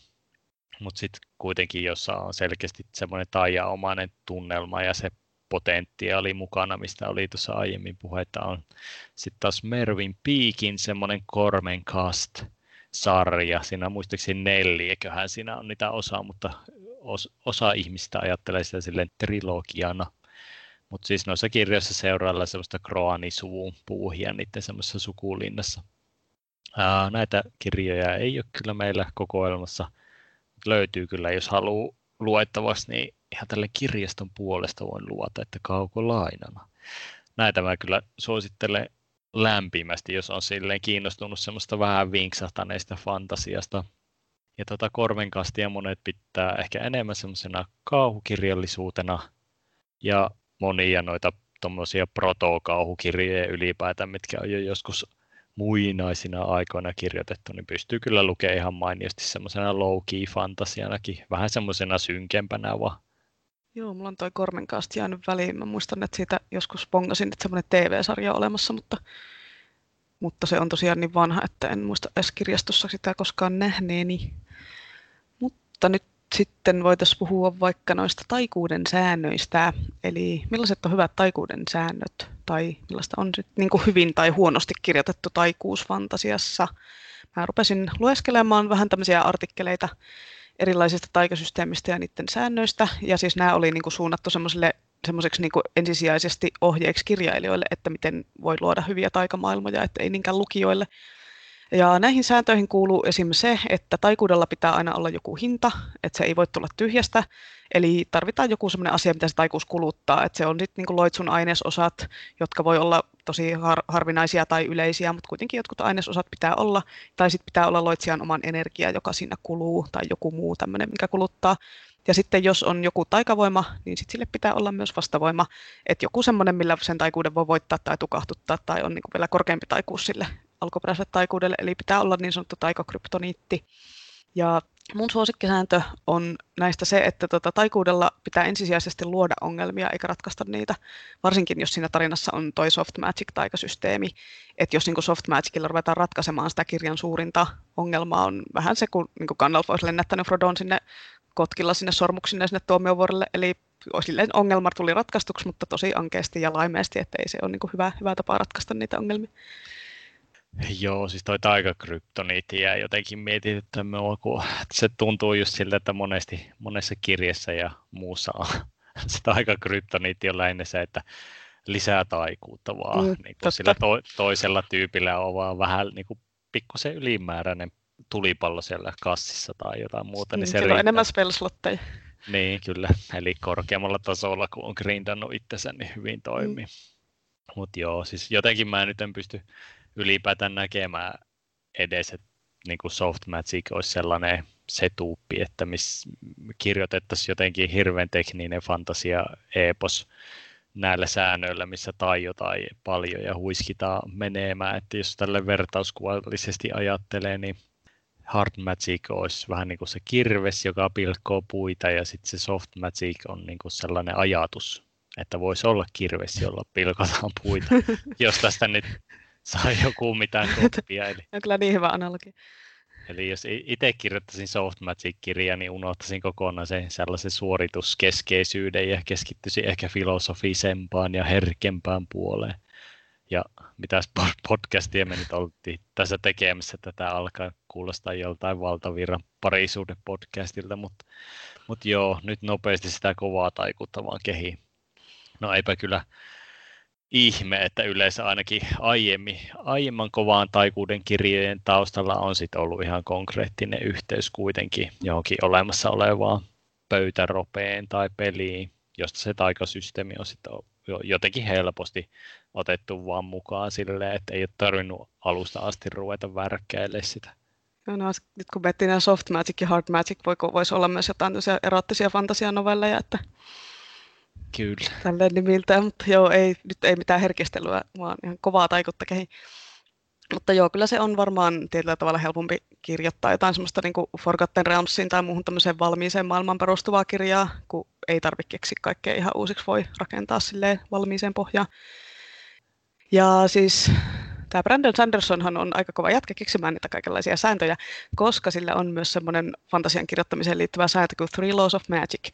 mutta sitten kuitenkin, jossa on selkeästi semmoinen taiaomainen tunnelma ja se potentiaali mukana, mistä oli tuossa aiemmin puhetta, on sitten taas Mervin Peakin semmoinen Kormencast, sarja. Siinä on muistaakseni neljäköhän siinä on niitä osaa, mutta os, osa ihmistä ajattelee sitä silleen trilogiana. Mutta siis noissa kirjoissa seurailla semmoista kroanisuvun puuhia niiden semmoisessa sukulinnassa. Ää, näitä kirjoja ei ole kyllä meillä kokoelmassa. Löytyy kyllä, jos haluaa luettavaksi, niin ihan tälle kirjaston puolesta voin luota, että kaukolainana. Näitä mä kyllä suosittelen lämpimästi, jos on silleen kiinnostunut semmoista vähän vinksahtaneista fantasiasta. Ja tota korvenkastia monet pitää ehkä enemmän semmoisena kauhukirjallisuutena ja monia noita tuommoisia protokauhukirjoja ylipäätään, mitkä on jo joskus muinaisina aikoina kirjoitettu, niin pystyy kyllä lukemaan ihan mainiosti semmoisena low-key fantasianakin, vähän semmoisena synkempänä vaan. Joo, mulla on toi Kormenkast jäänyt väliin. Mä muistan, että siitä joskus pongasin, että semmoinen TV-sarja on olemassa, mutta, mutta se on tosiaan niin vanha, että en muista edes kirjastossa sitä koskaan nähneeni. Mutta nyt sitten voitaisiin puhua vaikka noista taikuuden säännöistä. Eli millaiset on hyvät taikuuden säännöt, tai millaista on sit niin kuin hyvin tai huonosti kirjoitettu taikuus fantasiassa. Mä rupesin lueskelemaan vähän tämmöisiä artikkeleita erilaisista taikasysteemistä ja niiden säännöistä. Ja siis nämä oli niin kuin suunnattu semmoiselle semmoiseksi niin ensisijaisesti ohjeeksi kirjailijoille, että miten voi luoda hyviä taikamaailmoja, että ei niinkään lukijoille. Ja näihin sääntöihin kuuluu esim. se, että taikuudella pitää aina olla joku hinta, että se ei voi tulla tyhjästä. Eli tarvitaan joku sellainen asia, mitä se taikuus kuluttaa. Että se on sitten niin loitsun ainesosat, jotka voi olla tosi har- harvinaisia tai yleisiä, mutta kuitenkin jotkut ainesosat pitää olla. Tai sitten pitää olla loitsijan oman energia, joka siinä kuluu, tai joku muu tämmöinen, mikä kuluttaa. Ja sitten jos on joku taikavoima, niin sitten sille pitää olla myös vastavoima. Että joku semmoinen, millä sen taikuuden voi voittaa tai tukahduttaa, tai on niin vielä korkeampi taikuus sille alkuperäiselle taikuudelle, eli pitää olla niin sanottu taikakryptoniitti. Ja mun suosikkisääntö on näistä se, että tota, taikuudella pitää ensisijaisesti luoda ongelmia eikä ratkaista niitä, varsinkin jos siinä tarinassa on toi soft magic-taikasysteemi. Että jos niin soft magicilla ruvetaan ratkaisemaan sitä kirjan suurinta ongelmaa, on vähän se, kun niin Gandalf olisi lennättänyt Frodon sinne kotkilla sinne sormuksineen sinne tuomiovuorelle, eli silleen ongelma tuli ratkaistuksi, mutta tosi ankeasti ja laimeesti, että ei se ole niin hyvä, hyvä tapa ratkaista niitä ongelmia. Joo, siis toi taikakryptoniitti ja jotenkin mietityttämään, kun se tuntuu just siltä, että monesti, monessa kirjassa ja muussa on se taikakryptoniitti on lähinnä se, että lisää taikuutta vaan. Mm, niin kuin sillä to, toisella tyypillä on vaan vähän niin kuin pikkusen ylimääräinen tulipallo siellä kassissa tai jotain muuta. Niin, niin se on enemmän spellslotteja. Niin, kyllä. Eli korkeammalla tasolla, kun on grindannut itsensä, niin hyvin toimii. Mm. Mutta joo, siis jotenkin mä nyt en pysty ylipäätään näkemään edes, että niin kuin soft magic olisi sellainen setuuppi, että missä kirjoitettaisiin jotenkin hirveän tekninen fantasia epos näillä säännöillä, missä taiotaan paljon ja huiskitaan menemään. Että jos tälle vertauskuvallisesti ajattelee, niin hard magic olisi vähän niin kuin se kirves, joka pilkkoo puita, ja sitten se soft magic on niin kuin sellainen ajatus, että voisi olla kirves, jolla pilkotaan puita, jos tästä nyt saa joku mitään koppia. Eli... On kyllä niin hyvä analogia. Eli jos itse kirjoittaisin Soft Magic-kirjaa, niin unohtaisin kokonaan sen sellaisen suorituskeskeisyyden ja keskittyisin ehkä filosofisempaan ja herkempään puoleen. Ja mitä podcastia me nyt oltiin tässä tekemässä, tätä alkaa kuulostaa joltain valtavirran parisuuden podcastilta, mutta, mutta joo, nyt nopeasti sitä kovaa taikuutta vaan kehi. No eipä kyllä ihme, että yleensä ainakin aiemmin, aiemman kovaan taikuuden kirjojen taustalla on sit ollut ihan konkreettinen yhteys kuitenkin johonkin olemassa olevaan pöytäropeen tai peliin, josta se taikasysteemi on sitten jotenkin helposti otettu vaan mukaan silleen, että ei ole tarvinnut alusta asti ruveta värkkäille sitä. No, no, nyt kun miettii nämä soft magic ja hard magic, voisi olla myös jotain erottisia fantasianovelleja, että Kyllä. Tälleen nimiltään, mutta joo, ei, nyt ei mitään herkistelyä, vaan ihan kovaa taikutta kehi. Mutta joo, kyllä se on varmaan tietyllä tavalla helpompi kirjoittaa jotain semmoista niin kuin Forgotten Realmsiin tai muuhun tämmöiseen valmiiseen maailman perustuvaa kirjaa, kun ei tarvitse keksiä kaikkea ihan uusiksi, voi rakentaa silleen valmiiseen pohjaan. Ja siis tämä Brandon Sandersonhan on aika kova jätkä keksimään niitä kaikenlaisia sääntöjä, koska sillä on myös semmoinen fantasian kirjoittamiseen liittyvä sääntö kuin Three Laws of Magic,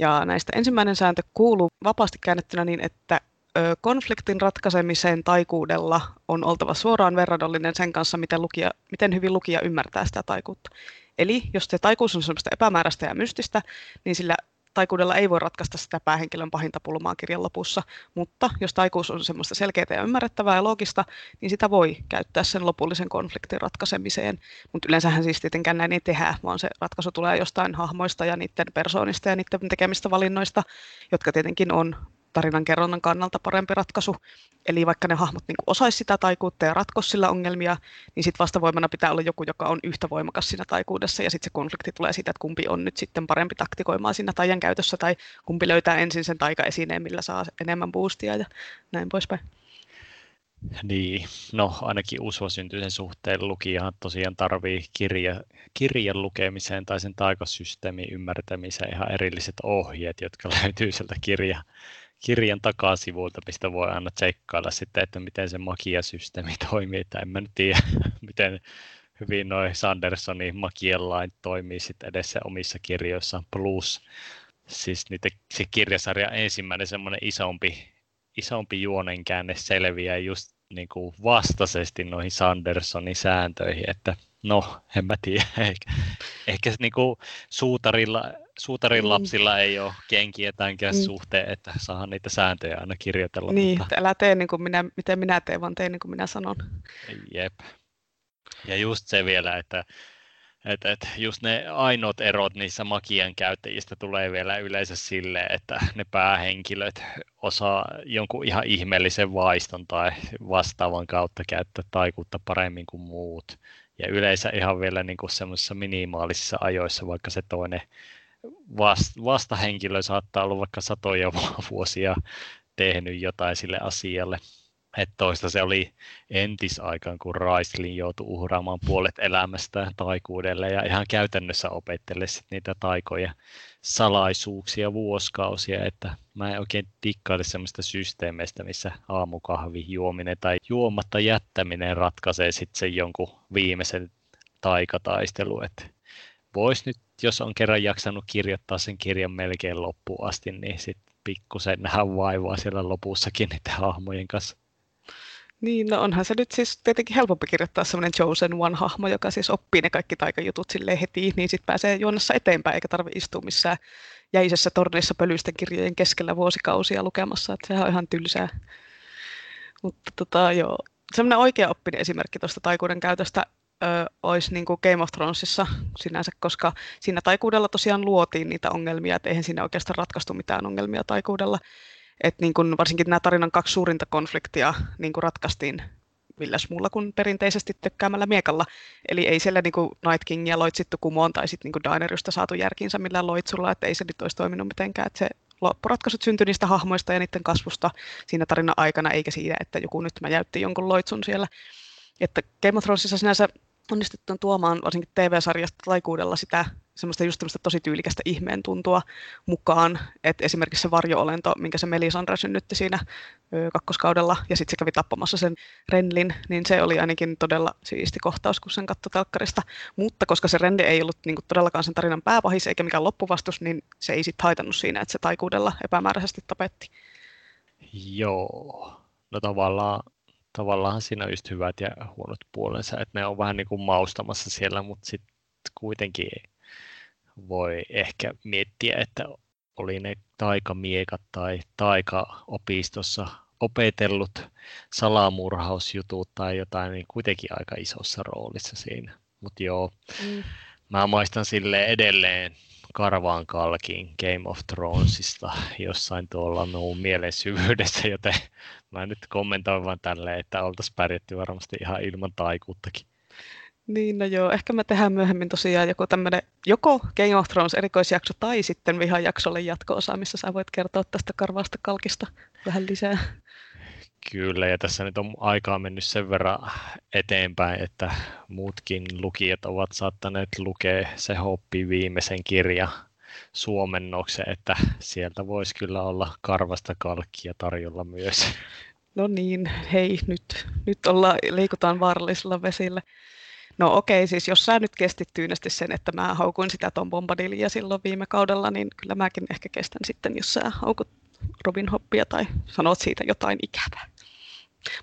ja näistä ensimmäinen sääntö kuuluu vapaasti käännettynä niin, että konfliktin ratkaisemiseen taikuudella on oltava suoraan verrannollinen sen kanssa, miten, lukija, miten hyvin lukija ymmärtää sitä taikuutta. Eli jos se taikuus on sellaista epämääräistä ja mystistä, niin sillä taikuudella ei voi ratkaista sitä päähenkilön pahinta pulmaa kirjan lopussa, mutta jos taikuus on semmoista selkeää ja ymmärrettävää ja loogista, niin sitä voi käyttää sen lopullisen konfliktin ratkaisemiseen. Mutta yleensähän siis tietenkään näin ei tehdä, vaan se ratkaisu tulee jostain hahmoista ja niiden persoonista ja niiden tekemistä valinnoista, jotka tietenkin on tarinan kerronnan kannalta parempi ratkaisu. Eli vaikka ne hahmot niin osaisi sitä taikuutta ja ratkoisi sillä ongelmia, niin sitten vastavoimana pitää olla joku, joka on yhtä voimakas siinä taikuudessa, ja sitten se konflikti tulee siitä, että kumpi on nyt sitten parempi taktikoimaan siinä taian käytössä, tai kumpi löytää ensin sen taika-esineen, millä saa enemmän boostia ja näin poispäin. Niin, no ainakin usvasyntyisen suhteen lukijahan tosiaan tarvii kirja, kirjan lukemiseen tai sen taikasysteemin ymmärtämiseen ihan erilliset ohjeet, jotka löytyy sieltä kirja, kirjan takasivuilta, mistä voi aina tsekkailla sitten, että miten se magiasysteemi toimii, että en mä nyt tiedä, miten hyvin noin Sandersonin magialain toimii sitten edessä omissa kirjoissaan, plus siis niitä, se kirjasarja ensimmäinen semmoinen isompi, isompi juonenkäänne selviää just niin kuin vastaisesti noihin Sandersonin sääntöihin, että no, en mä tiedä, ehkä, ehkä niin kuin suutarilla suutarin lapsilla ei ole kenkiä tämänkään mm. suhteen, että saa niitä sääntöjä aina kirjoitella. Niin, mutta... älä tee niin kuin minä, miten minä teen, vaan tee niin kuin minä sanon. Jep. Ja just se vielä, että, että, että just ne ainoat erot niissä magian käyttäjistä tulee vielä yleensä sille, että ne päähenkilöt osaa jonkun ihan ihmeellisen vaiston tai vastaavan kautta käyttää taikuutta paremmin kuin muut. Ja yleensä ihan vielä niin kuin semmoisissa minimaalisissa ajoissa, vaikka se toinen vastahenkilö saattaa olla vaikka satoja vuosia tehnyt jotain sille asialle. Että toista se oli entisaikaan, kun Raislin joutui uhraamaan puolet elämästä taikuudelle ja ihan käytännössä opettele sit niitä taikoja salaisuuksia vuosikausia, että mä en oikein tikkaile semmoista systeemeistä, missä aamukahvi juominen tai juomatta jättäminen ratkaisee sitten sen jonkun viimeisen taikataistelu, että voisi nyt, jos on kerran jaksanut kirjoittaa sen kirjan melkein loppuun asti, niin sitten pikkusen nähdä vaivaa siellä lopussakin niiden hahmojen kanssa. Niin, no onhan se nyt siis tietenkin helpompi kirjoittaa semmoinen Chosen One-hahmo, joka siis oppii ne kaikki taikajutut sille heti, niin sitten pääsee juonnassa eteenpäin, eikä tarvitse istua missään jäisessä tornissa pölyisten kirjojen keskellä vuosikausia lukemassa, että sehän on ihan tylsää. Mutta tota, joo, semmoinen oikea oppinen esimerkki tuosta taikuuden käytöstä olisi niin kuin Game of Thronesissa sinänsä, koska siinä taikuudella tosiaan luotiin niitä ongelmia, että eihän siinä oikeastaan ratkaistu mitään ongelmia taikuudella että niin kun varsinkin nämä tarinan kaksi suurinta konfliktia niin kun ratkaistiin milläs muulla kuin perinteisesti tökkäämällä miekalla. Eli ei siellä niin Night Kingia loitsittu kumoon tai sitten niin Daenerysista saatu järkinsä millään loitsulla, että ei se nyt olisi toiminut mitenkään. Että se loppuratkaisut syntyi niistä hahmoista ja niiden kasvusta siinä tarinan aikana, eikä siitä, että joku nyt mä jäytti jonkun loitsun siellä. Että Game of Thronesissa sinänsä onnistuttu tuomaan varsinkin TV-sarjasta taikuudella sitä semmoista just semmoista tosi tyylikästä ihmeen tuntua mukaan, että esimerkiksi se varjoolento, minkä se Melisandre synnytti siinä ö, kakkoskaudella, ja sitten se kävi tappamassa sen Renlin, niin se oli ainakin todella siisti kohtaus, kun sen katsoi telkkarista. Mutta koska se Renli ei ollut niin todellakaan sen tarinan pääpahis eikä mikään loppuvastus, niin se ei sitten haitannut siinä, että se taikuudella epämääräisesti tapetti. Joo, no tavallaan tavallaan siinä on just hyvät ja huonot puolensa, että ne on vähän niin kuin maustamassa siellä, mutta sitten kuitenkin voi ehkä miettiä, että oli ne taikamiekat tai taikaopistossa opetellut salamurhausjutut tai jotain, niin kuitenkin aika isossa roolissa siinä. Mutta joo, mm. mä maistan sille edelleen karvaan kalkiin Game of Thronesista jossain tuolla minun mielen syvyydessä, joten mä nyt kommentoin vaan tälleen, että oltaisiin pärjätty varmasti ihan ilman taikuuttakin. Niin, no joo, ehkä me tehdään myöhemmin tosiaan joku tämmöinen joko Game of Thrones erikoisjakso tai sitten vihan jaksolle jatko-osa, missä sä voit kertoa tästä karvaasta kalkista vähän lisää. Kyllä, ja tässä nyt on aikaa mennyt sen verran eteenpäin, että muutkin lukijat ovat saattaneet lukea se Hoppi viimeisen kirja suomennoksen, että sieltä voisi kyllä olla karvasta kalkkia tarjolla myös. No niin, hei, nyt, nyt ollaan, liikutaan vaarallisilla vesillä. No okei, siis jos sä nyt kestit tyynesti sen, että mä haukuin sitä Tom Bombadilia silloin viime kaudella, niin kyllä mäkin ehkä kestän sitten, jos sä haukut Robin Hoppia tai sanot siitä jotain ikävää.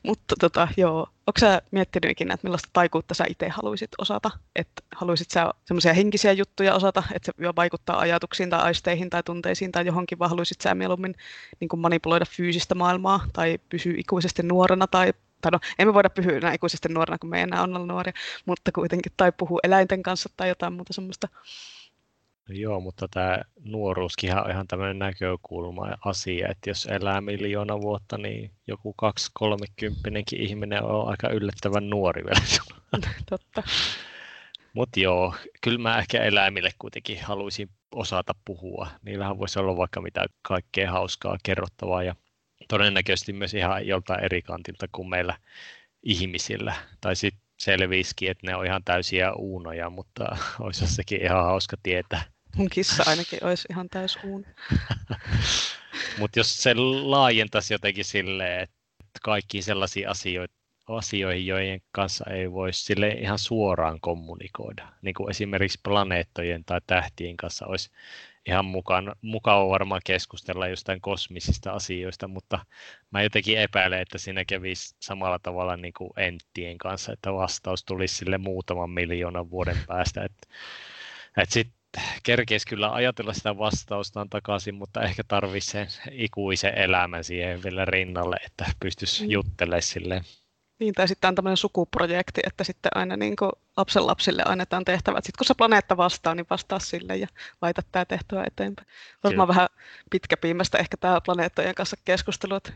Mutta tota, joo, onko sä miettinyt ikinä, että millaista taikuutta sä itse haluaisit osata? Että haluaisit sä semmoisia henkisiä juttuja osata, että se vaikuttaa ajatuksiin tai aisteihin tai tunteisiin tai johonkin, vai haluaisit sä mieluummin niin kuin manipuloida fyysistä maailmaa tai pysyä ikuisesti nuorena tai tai no, emme voida pysyä enää ikuisesti nuorena, kun me ei enää olla nuoria, mutta kuitenkin, tai puhua eläinten kanssa tai jotain muuta semmoista. No joo, mutta tämä nuoruuskin on ihan tämmöinen näkökulma ja asia, että jos elää miljoona vuotta, niin joku 2-30 ihminen on aika yllättävän nuori vielä. Totta. Mutta joo, kyllä mä ehkä eläimille kuitenkin haluaisin osata puhua. Niillähän voisi olla vaikka mitä kaikkea hauskaa kerrottavaa ja todennäköisesti myös ihan joltain eri kantilta kuin meillä ihmisillä. Tai sitten selvisikin, että ne on ihan täysiä uunoja, mutta olisi sekin ihan hauska tietää. Mun kissa ainakin olisi ihan täys uun. mutta jos se laajentaisi jotenkin silleen, että kaikki sellaisia asioita, asioihin, joiden kanssa ei voi sille ihan suoraan kommunikoida. Niin kuin esimerkiksi planeettojen tai tähtien kanssa olisi ihan mukaan, mukava varmaan keskustella jostain kosmisista asioista, mutta mä jotenkin epäilen, että siinä kävisi samalla tavalla niin kuin Enttien kanssa, että vastaus tulisi sille muutaman miljoonan vuoden päästä. Että, että sitten kerkeisi kyllä ajatella sitä vastaustaan takaisin, mutta ehkä tarvitsisi sen ikuisen elämän siihen vielä rinnalle, että pystyisi mm. juttelemaan silleen. Niin, tai sitten on tämmöinen sukuprojekti, että sitten aina niin kuin lapsille annetaan tehtävät. Sitten kun se planeetta vastaa, niin vastaa sille ja laita tämä tehtävä eteenpäin. Varmaan vähän pitkäpiimästä ehkä tämä planeettojen kanssa keskustelu, että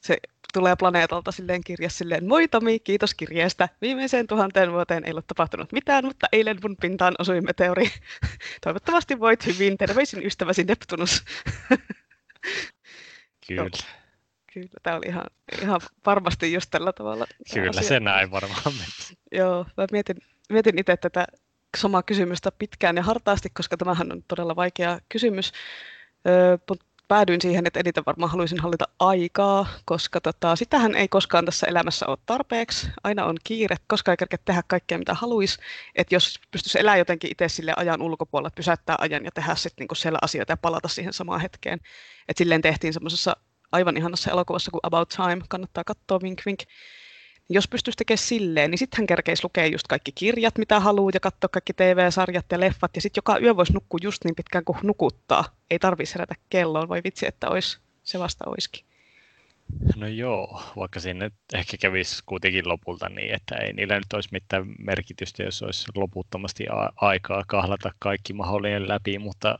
se tulee planeetalta silleen kirja silleen, moi Tomi, kiitos kirjeestä. Viimeiseen tuhanteen vuoteen ei ole tapahtunut mitään, mutta eilen mun pintaan osui meteori. Toivottavasti voit hyvin. Terveisin ystäväsi Neptunus. Kyllä. Kyllä, tämä oli ihan, ihan varmasti just tällä tavalla. Kyllä asia. se näin varmaan meni. Joo, mä mietin, mietin itse tätä samaa kysymystä pitkään ja hartaasti, koska tämähän on todella vaikea kysymys. Öö, päädyin siihen, että eniten varmaan haluaisin hallita aikaa, koska tota, sitähän ei koskaan tässä elämässä ole tarpeeksi. Aina on kiire, koska ei kerkeä tehdä kaikkea, mitä haluaisi. Että jos pystyisi elämään jotenkin itse sille ajan ulkopuolella, pysäyttää ajan ja tehdä sitten niinku siellä asioita ja palata siihen samaan hetkeen. Että silleen tehtiin semmoisessa aivan ihanassa elokuvassa kuin About Time, kannattaa katsoa, vink vink jos pystyisi tekemään silleen, niin sitten hän kerkeisi lukea just kaikki kirjat, mitä haluaa, ja katsoa kaikki TV-sarjat ja leffat, ja sitten joka yö voisi nukkua just niin pitkään kuin nukuttaa. Ei tarvitsisi herätä kelloon, voi vitsi, että olisi, se vasta olisikin. No joo, vaikka sinne ehkä kävisi kuitenkin lopulta niin, että ei niillä nyt olisi mitään merkitystä, jos olisi loputtomasti a- aikaa kahlata kaikki mahdollinen läpi, mutta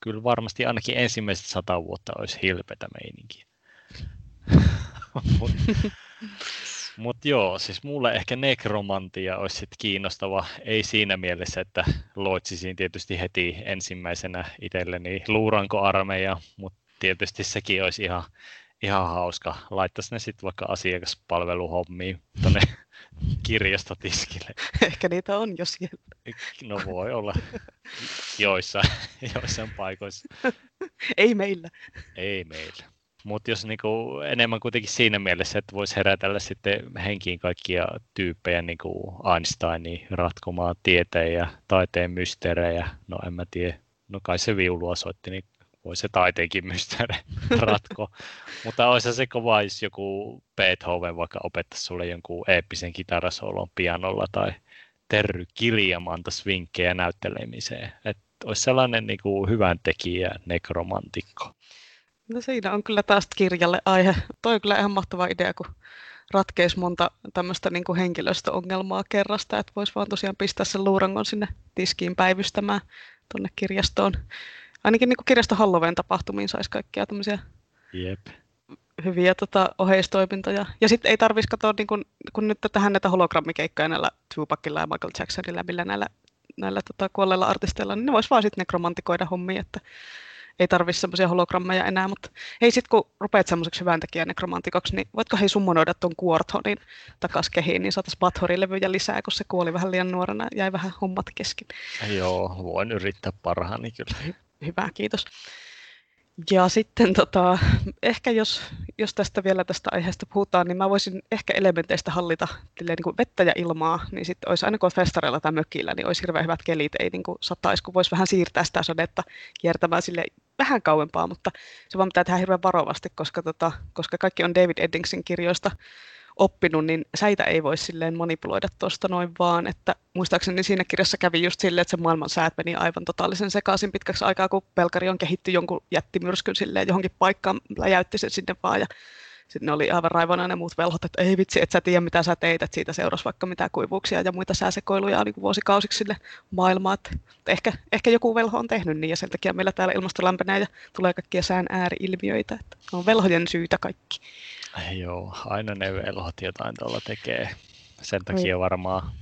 kyllä varmasti ainakin ensimmäiset sata vuotta olisi hilpetä meininkiä. Mutta joo, siis mulle ehkä nekromantia olisi sit kiinnostava, ei siinä mielessä, että loitsisin tietysti heti ensimmäisenä itselleni luurankoarmeija, mutta tietysti sekin olisi ihan, ihan hauska. Laittaisi ne sitten vaikka asiakaspalveluhommiin tuonne kirjastotiskille. Ehkä niitä on jo siellä. No voi olla joissain, joissain paikoissa. Ei meillä. Ei meillä. Mutta jos niinku enemmän kuitenkin siinä mielessä, että voisi herätellä sitten henkiin kaikkia tyyppejä, niin kuin Einsteinin ratkomaan tieteen ja taiteen mysteerejä, no en mä tiedä, no kai se viulua soitti, niin voi se taiteenkin mysteeri ratko. Mutta olisi se kova, jos joku Beethoven vaikka opettaisi sulle jonkun eeppisen kitarasolon pianolla tai Terry Gilliam antaisi vinkkejä näyttelemiseen. Että olisi sellainen niin kuin hyvän tekijä nekromantikko. No siinä on kyllä taas kirjalle aihe. Toi on kyllä ihan mahtava idea, kun ratkeisi monta tämmöistä niin kuin henkilöstöongelmaa kerrasta, että voisi vaan tosiaan pistää sen luurangon sinne tiskiin päivystämään tuonne kirjastoon. Ainakin niin kuin kirjasto Halloween tapahtumiin saisi kaikkia tämmöisiä Jep. hyviä tota, oheistoimintoja. Ja sitten ei tarvitsisi katsoa, niin kun, kun nyt tähän näitä hologrammikeikkoja näillä Tupacilla ja Michael Jacksonilla, millä näillä, näillä tota, kuolleilla artisteilla, niin ne voisi vaan sitten nekromantikoida hommia, että ei tarvitse semmoisia hologrammeja enää, mutta hei sit kun rupeat semmoiseksi hyvän tekijän nekromantikoksi, niin voitko hei summonoida tuon Quarthonin takas kehiin, niin saataisiin Bathory-levyjä lisää, kun se kuoli vähän liian nuorena, jäi vähän hommat kesken. Joo, voin yrittää parhaani kyllä. Hyvä, kiitos. Ja sitten tota, ehkä jos, jos tästä vielä tästä aiheesta puhutaan, niin mä voisin ehkä elementeistä hallita niin kuin vettä ja ilmaa, niin sitten olisi aina kun festareilla tai mökillä, niin olisi hirveän hyvät kelit, ei niin kuin sataisi, kun voisi vähän siirtää sitä sadetta kiertämään sille vähän kauempaa, mutta se vaan pitää tehdä hirveän varovasti, koska, tota, koska kaikki on David Eddingsin kirjoista oppinut, niin säitä ei voi silleen manipuloida tuosta noin vaan, että muistaakseni siinä kirjassa kävi just silleen, että se maailman säät meni aivan totaalisen sekaisin pitkäksi aikaa, kun Pelkari on kehitty jonkun jättimyrskyn silleen johonkin paikkaan, läjäytti sen sinne vaan ja sitten ne oli aivan raivona ne muut velhot, että ei vitsi, että sä tiedä mitä sä teit, että siitä seurasi vaikka mitä kuivuuksia ja muita sääsekoiluja niin vuosikausiksi sille maailmaa. Että ehkä, ehkä joku velho on tehnyt niin ja sen takia meillä täällä ilmasto lämpenee ja tulee kaikkia sään ääriilmiöitä. Että on velhojen syytä kaikki. Joo, aina ne velhot jotain tuolla tekee. Sen takia Oi. varmaan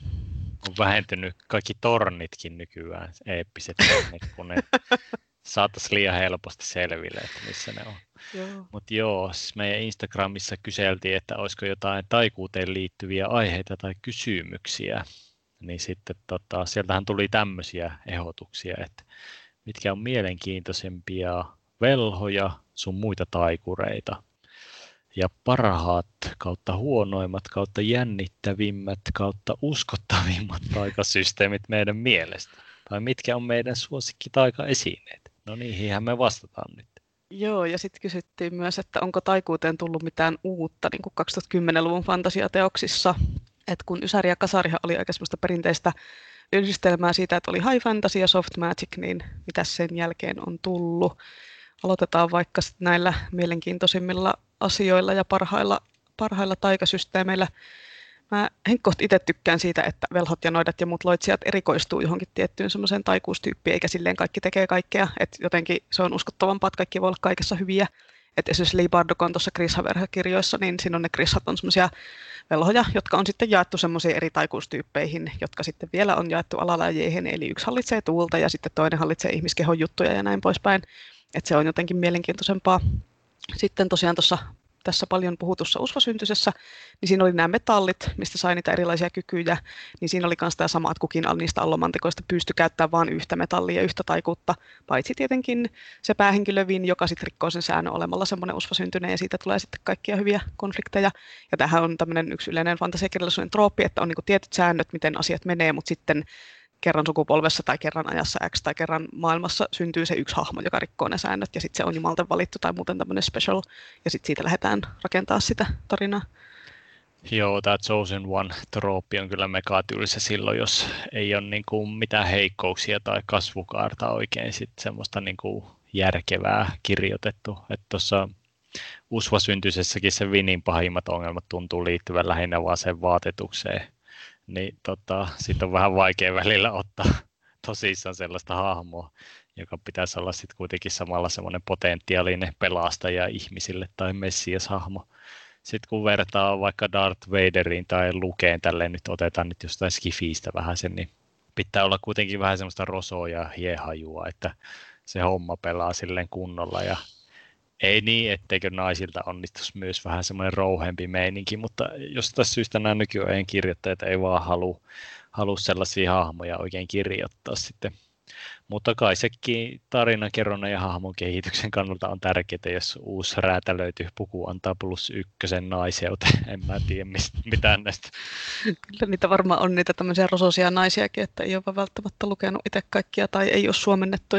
on vähentynyt kaikki tornitkin nykyään, eeppiset tornit, kun ne saataisiin liian helposti selville, että missä ne on. Mutta joo, siis meidän Instagramissa kyseltiin, että olisiko jotain taikuuteen liittyviä aiheita tai kysymyksiä. Niin sitten tota, sieltähän tuli tämmöisiä ehdotuksia, että mitkä on mielenkiintoisempia velhoja sun muita taikureita. Ja parhaat kautta huonoimmat kautta jännittävimmät kautta uskottavimmat taikasysteemit meidän mielestä. Tai mitkä on meidän suosikki taikaesineet. No niihinhän me vastataan nyt. Joo, ja sitten kysyttiin myös, että onko taikuuteen tullut mitään uutta niin kuin 2010-luvun fantasiateoksissa. Et kun Ysäri ja Kasarihan oli aika semmoista perinteistä yhdistelmää siitä, että oli high fantasy ja soft magic, niin mitä sen jälkeen on tullut. Aloitetaan vaikka näillä mielenkiintoisimmilla asioilla ja parhailla, parhailla taikasysteemeillä. Mä henkkoht itse tykkään siitä, että velhot ja noidat ja muut loitsijat erikoistuu johonkin tiettyyn semmoiseen taikuustyyppiin, eikä silleen kaikki tekee kaikkea. Et jotenkin se on uskottavampaa, että kaikki voi olla kaikessa hyviä. Et esimerkiksi Lee Bardokon tuossa Chris kirjoissa niin siinä on ne Chrishat on semmoisia velhoja, jotka on sitten jaettu semmoisiin eri taikuustyyppeihin, jotka sitten vielä on jaettu alalajeihin. Eli yksi hallitsee tuulta ja sitten toinen hallitsee ihmiskehon juttuja ja näin poispäin. Et se on jotenkin mielenkiintoisempaa. Sitten tosiaan tuossa tässä paljon puhutussa usvasyntyisessä, niin siinä oli nämä metallit, mistä sai niitä erilaisia kykyjä, niin siinä oli myös tämä sama, että kukin niistä allomantikoista pystyi käyttämään vain yhtä metallia, yhtä taikuutta, paitsi tietenkin se päähenkilövin, joka sitten rikkoo sen säännön olemalla semmoinen usvasyntyinen, ja siitä tulee sitten kaikkia hyviä konflikteja. Ja tähän on tämmöinen yksi yleinen fantasiakirjallisuuden trooppi, että on niin tietyt säännöt, miten asiat menee, mutta sitten kerran sukupolvessa tai kerran ajassa X tai kerran maailmassa syntyy se yksi hahmo, joka rikkoo ne säännöt ja sitten se on jumalten valittu tai muuten tämmöinen special ja sitten siitä lähdetään rakentaa sitä tarinaa. Joo, tämä Chosen One-trooppi on kyllä megatyylisä silloin, jos ei ole niin kuin mitään heikkouksia tai kasvukaarta oikein sit semmoista niin kuin järkevää kirjoitettu. Että tuossa usvasyntyisessäkin se Vinin pahimmat ongelmat tuntuu liittyvän lähinnä vaan sen vaatetukseen niin tota, sitten on vähän vaikea välillä ottaa tosissaan sellaista hahmoa, joka pitäisi olla sitten kuitenkin samalla semmoinen potentiaalinen pelastaja ihmisille tai messias-hahmo. Sitten kun vertaa vaikka Darth Vaderiin tai Lukeen, tälleen nyt otetaan nyt jostain Skifiistä vähän sen, niin pitää olla kuitenkin vähän semmoista rosoa ja hiehajua, että se homma pelaa silleen kunnolla ja ei niin, etteikö naisilta onnistuisi myös vähän semmoinen rouhempi meininki, mutta jostain syystä nämä nykyajan kirjoittajat ei vaan halua, halua sellaisia hahmoja oikein kirjoittaa sitten. Mutta kai sekin tarinankerronnan ja hahmon kehityksen kannalta on tärkeää, jos uusi räätälöity puku antaa plus ykkösen naiseuteen. En mä tiedä mistä, mitään näistä. Kyllä niitä varmaan on niitä tämmöisiä rososia naisiakin, että ei ole välttämättä lukenut itse kaikkia tai ei ole suomennettu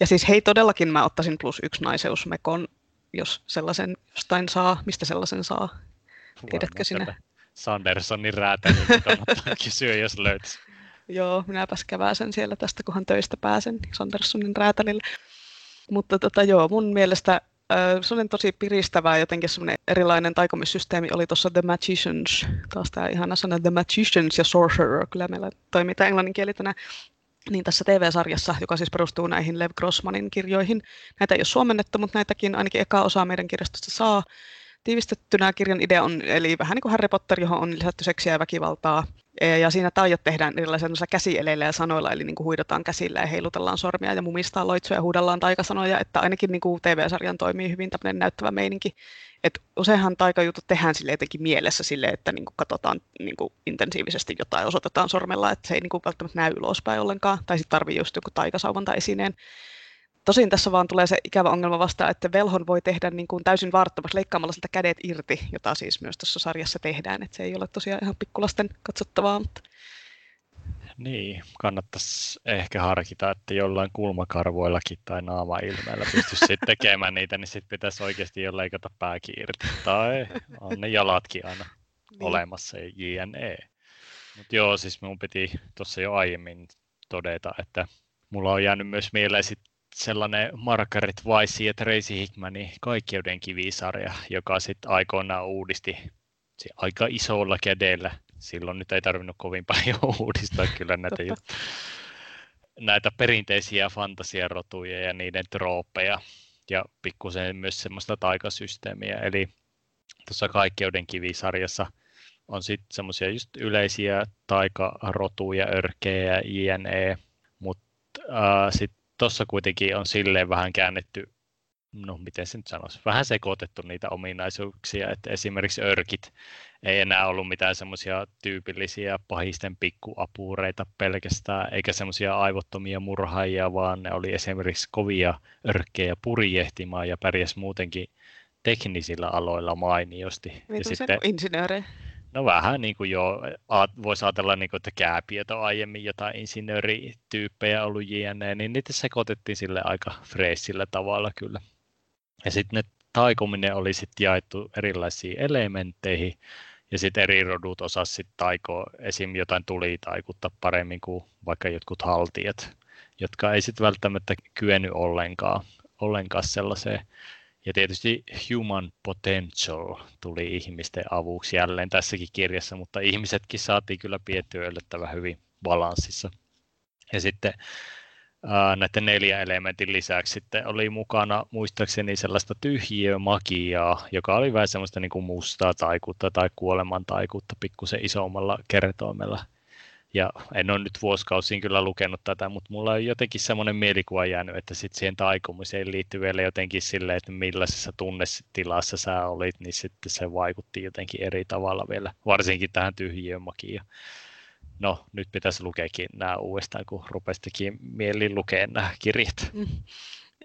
ja siis hei, todellakin mä ottaisin plus yksi naiseusmekon, jos sellaisen jostain saa. Mistä sellaisen saa? Tiedätkö sinä? Sandersonin räätäli kannattaa kysyä, jos löytäisi. Joo, minäpäs käväsen siellä tästä, kunhan töistä pääsen Sandersonin räätälille. Mutta tota, joo, mun mielestä se on tosi piristävää, jotenkin semmoinen erilainen taikomissysteemi oli tuossa The Magicians, taas tämä ihana sana The Magicians ja Sorcerer, kyllä meillä toimii tämä englanninkielitänä niin tässä TV-sarjassa, joka siis perustuu näihin Lev Grossmanin kirjoihin. Näitä ei ole suomennettu, mutta näitäkin ainakin eka osa meidän kirjastosta saa. Tiivistettynä kirjan idea on, eli vähän niin kuin Harry Potter, johon on lisätty seksiä ja väkivaltaa. Ja siinä taijat tehdään erilaisilla käsieleillä ja sanoilla, eli niin kuin huidotaan käsillä ja heilutellaan sormia ja mumistaan loitsuja ja huudellaan taikasanoja, että ainakin niin kuin TV-sarjan toimii hyvin tämmöinen näyttävä meininki. Et useinhan taikajutut tehdään sille jotenkin mielessä sille, että niin kuin katsotaan niin kuin intensiivisesti jotain, osoitetaan sormella, että se ei niin kuin välttämättä näy ulospäin ollenkaan, tai sitten tarvii just joku taikasauvan tai esineen. Tosin tässä vaan tulee se ikävä ongelma vastaan, että velhon voi tehdä niin kuin täysin vaarttomasti leikkaamalla sitä kädet irti, jota siis myös tässä sarjassa tehdään. Että se ei ole tosiaan ihan pikkulasten katsottavaa, mutta niin, kannattaisi ehkä harkita, että jollain kulmakarvoillakin tai naama-ilmeellä pystyisi sitten tekemään niitä, niin sitten pitäisi oikeasti jo leikata pääkin irti. Tai on ne jalatkin aina niin. olemassa, jne. Mutta joo, siis minun piti tuossa jo aiemmin todeta, että mulla on jäänyt myös mieleen sit sellainen Margaret Weiss ja Tracy Hickmanin Kaikkeuden kivisarja, joka sitten aikoinaan uudisti aika isolla kädellä silloin nyt ei tarvinnut kovin paljon uudistaa kyllä näitä, jut- näitä perinteisiä fantasiarotuja ja niiden trooppeja ja pikkusen myös semmoista taikasysteemiä. Eli tuossa Kaikkeuden kivisarjassa on sitten semmoisia just yleisiä taikarotuja, örkejä, jne, mutta äh, sitten tuossa kuitenkin on silleen vähän käännetty no miten se nyt sanoisi, vähän sekoitettu niitä ominaisuuksia, että esimerkiksi örkit ei enää ollut mitään semmoisia tyypillisiä pahisten pikkuapureita pelkästään, eikä semmoisia aivottomia murhaajia, vaan ne oli esimerkiksi kovia örkkejä purjehtimaan ja pärjäs muutenkin teknisillä aloilla mainiosti. Ja sitten, insinöörejä. No vähän niin kuin jo, voisi ajatella, niin kuin, että Kääpiöt on aiemmin jotain insinöörityyppejä ollut jne, niin niitä sekoitettiin sille aika freesillä tavalla kyllä. Ja sitten ne taikominen oli sitten jaettu erilaisiin elementteihin, ja sitten eri rodut osasivat sitten taikoa esim. jotain tulitaikutta paremmin kuin vaikka jotkut haltijat, jotka ei sitten välttämättä kyennyt ollenkaan, ollenkaan sellaiseen. Ja tietysti human potential tuli ihmisten avuksi jälleen tässäkin kirjassa, mutta ihmisetkin saatiin kyllä piettyä yllättävän hyvin balanssissa. Ja sitten näiden neljä elementin lisäksi sitten oli mukana muistaakseni sellaista tyhjiömagiaa, joka oli vähän semmoista niin kuin mustaa taikuutta tai kuoleman taikuutta pikkusen isommalla kertoimella. Ja en ole nyt vuosikausiin kyllä lukenut tätä, mutta mulla on jotenkin semmoinen mielikuva jäänyt, että sitten siihen taikumiseen liittyy vielä jotenkin silleen, että millaisessa tunnetilassa sä olit, niin sitten se vaikutti jotenkin eri tavalla vielä, varsinkin tähän tyhjiömakiin. No, nyt pitäisi lukeekin nämä uudestaan, kun rupesikin mieli lukea nämä kirjat. Mm.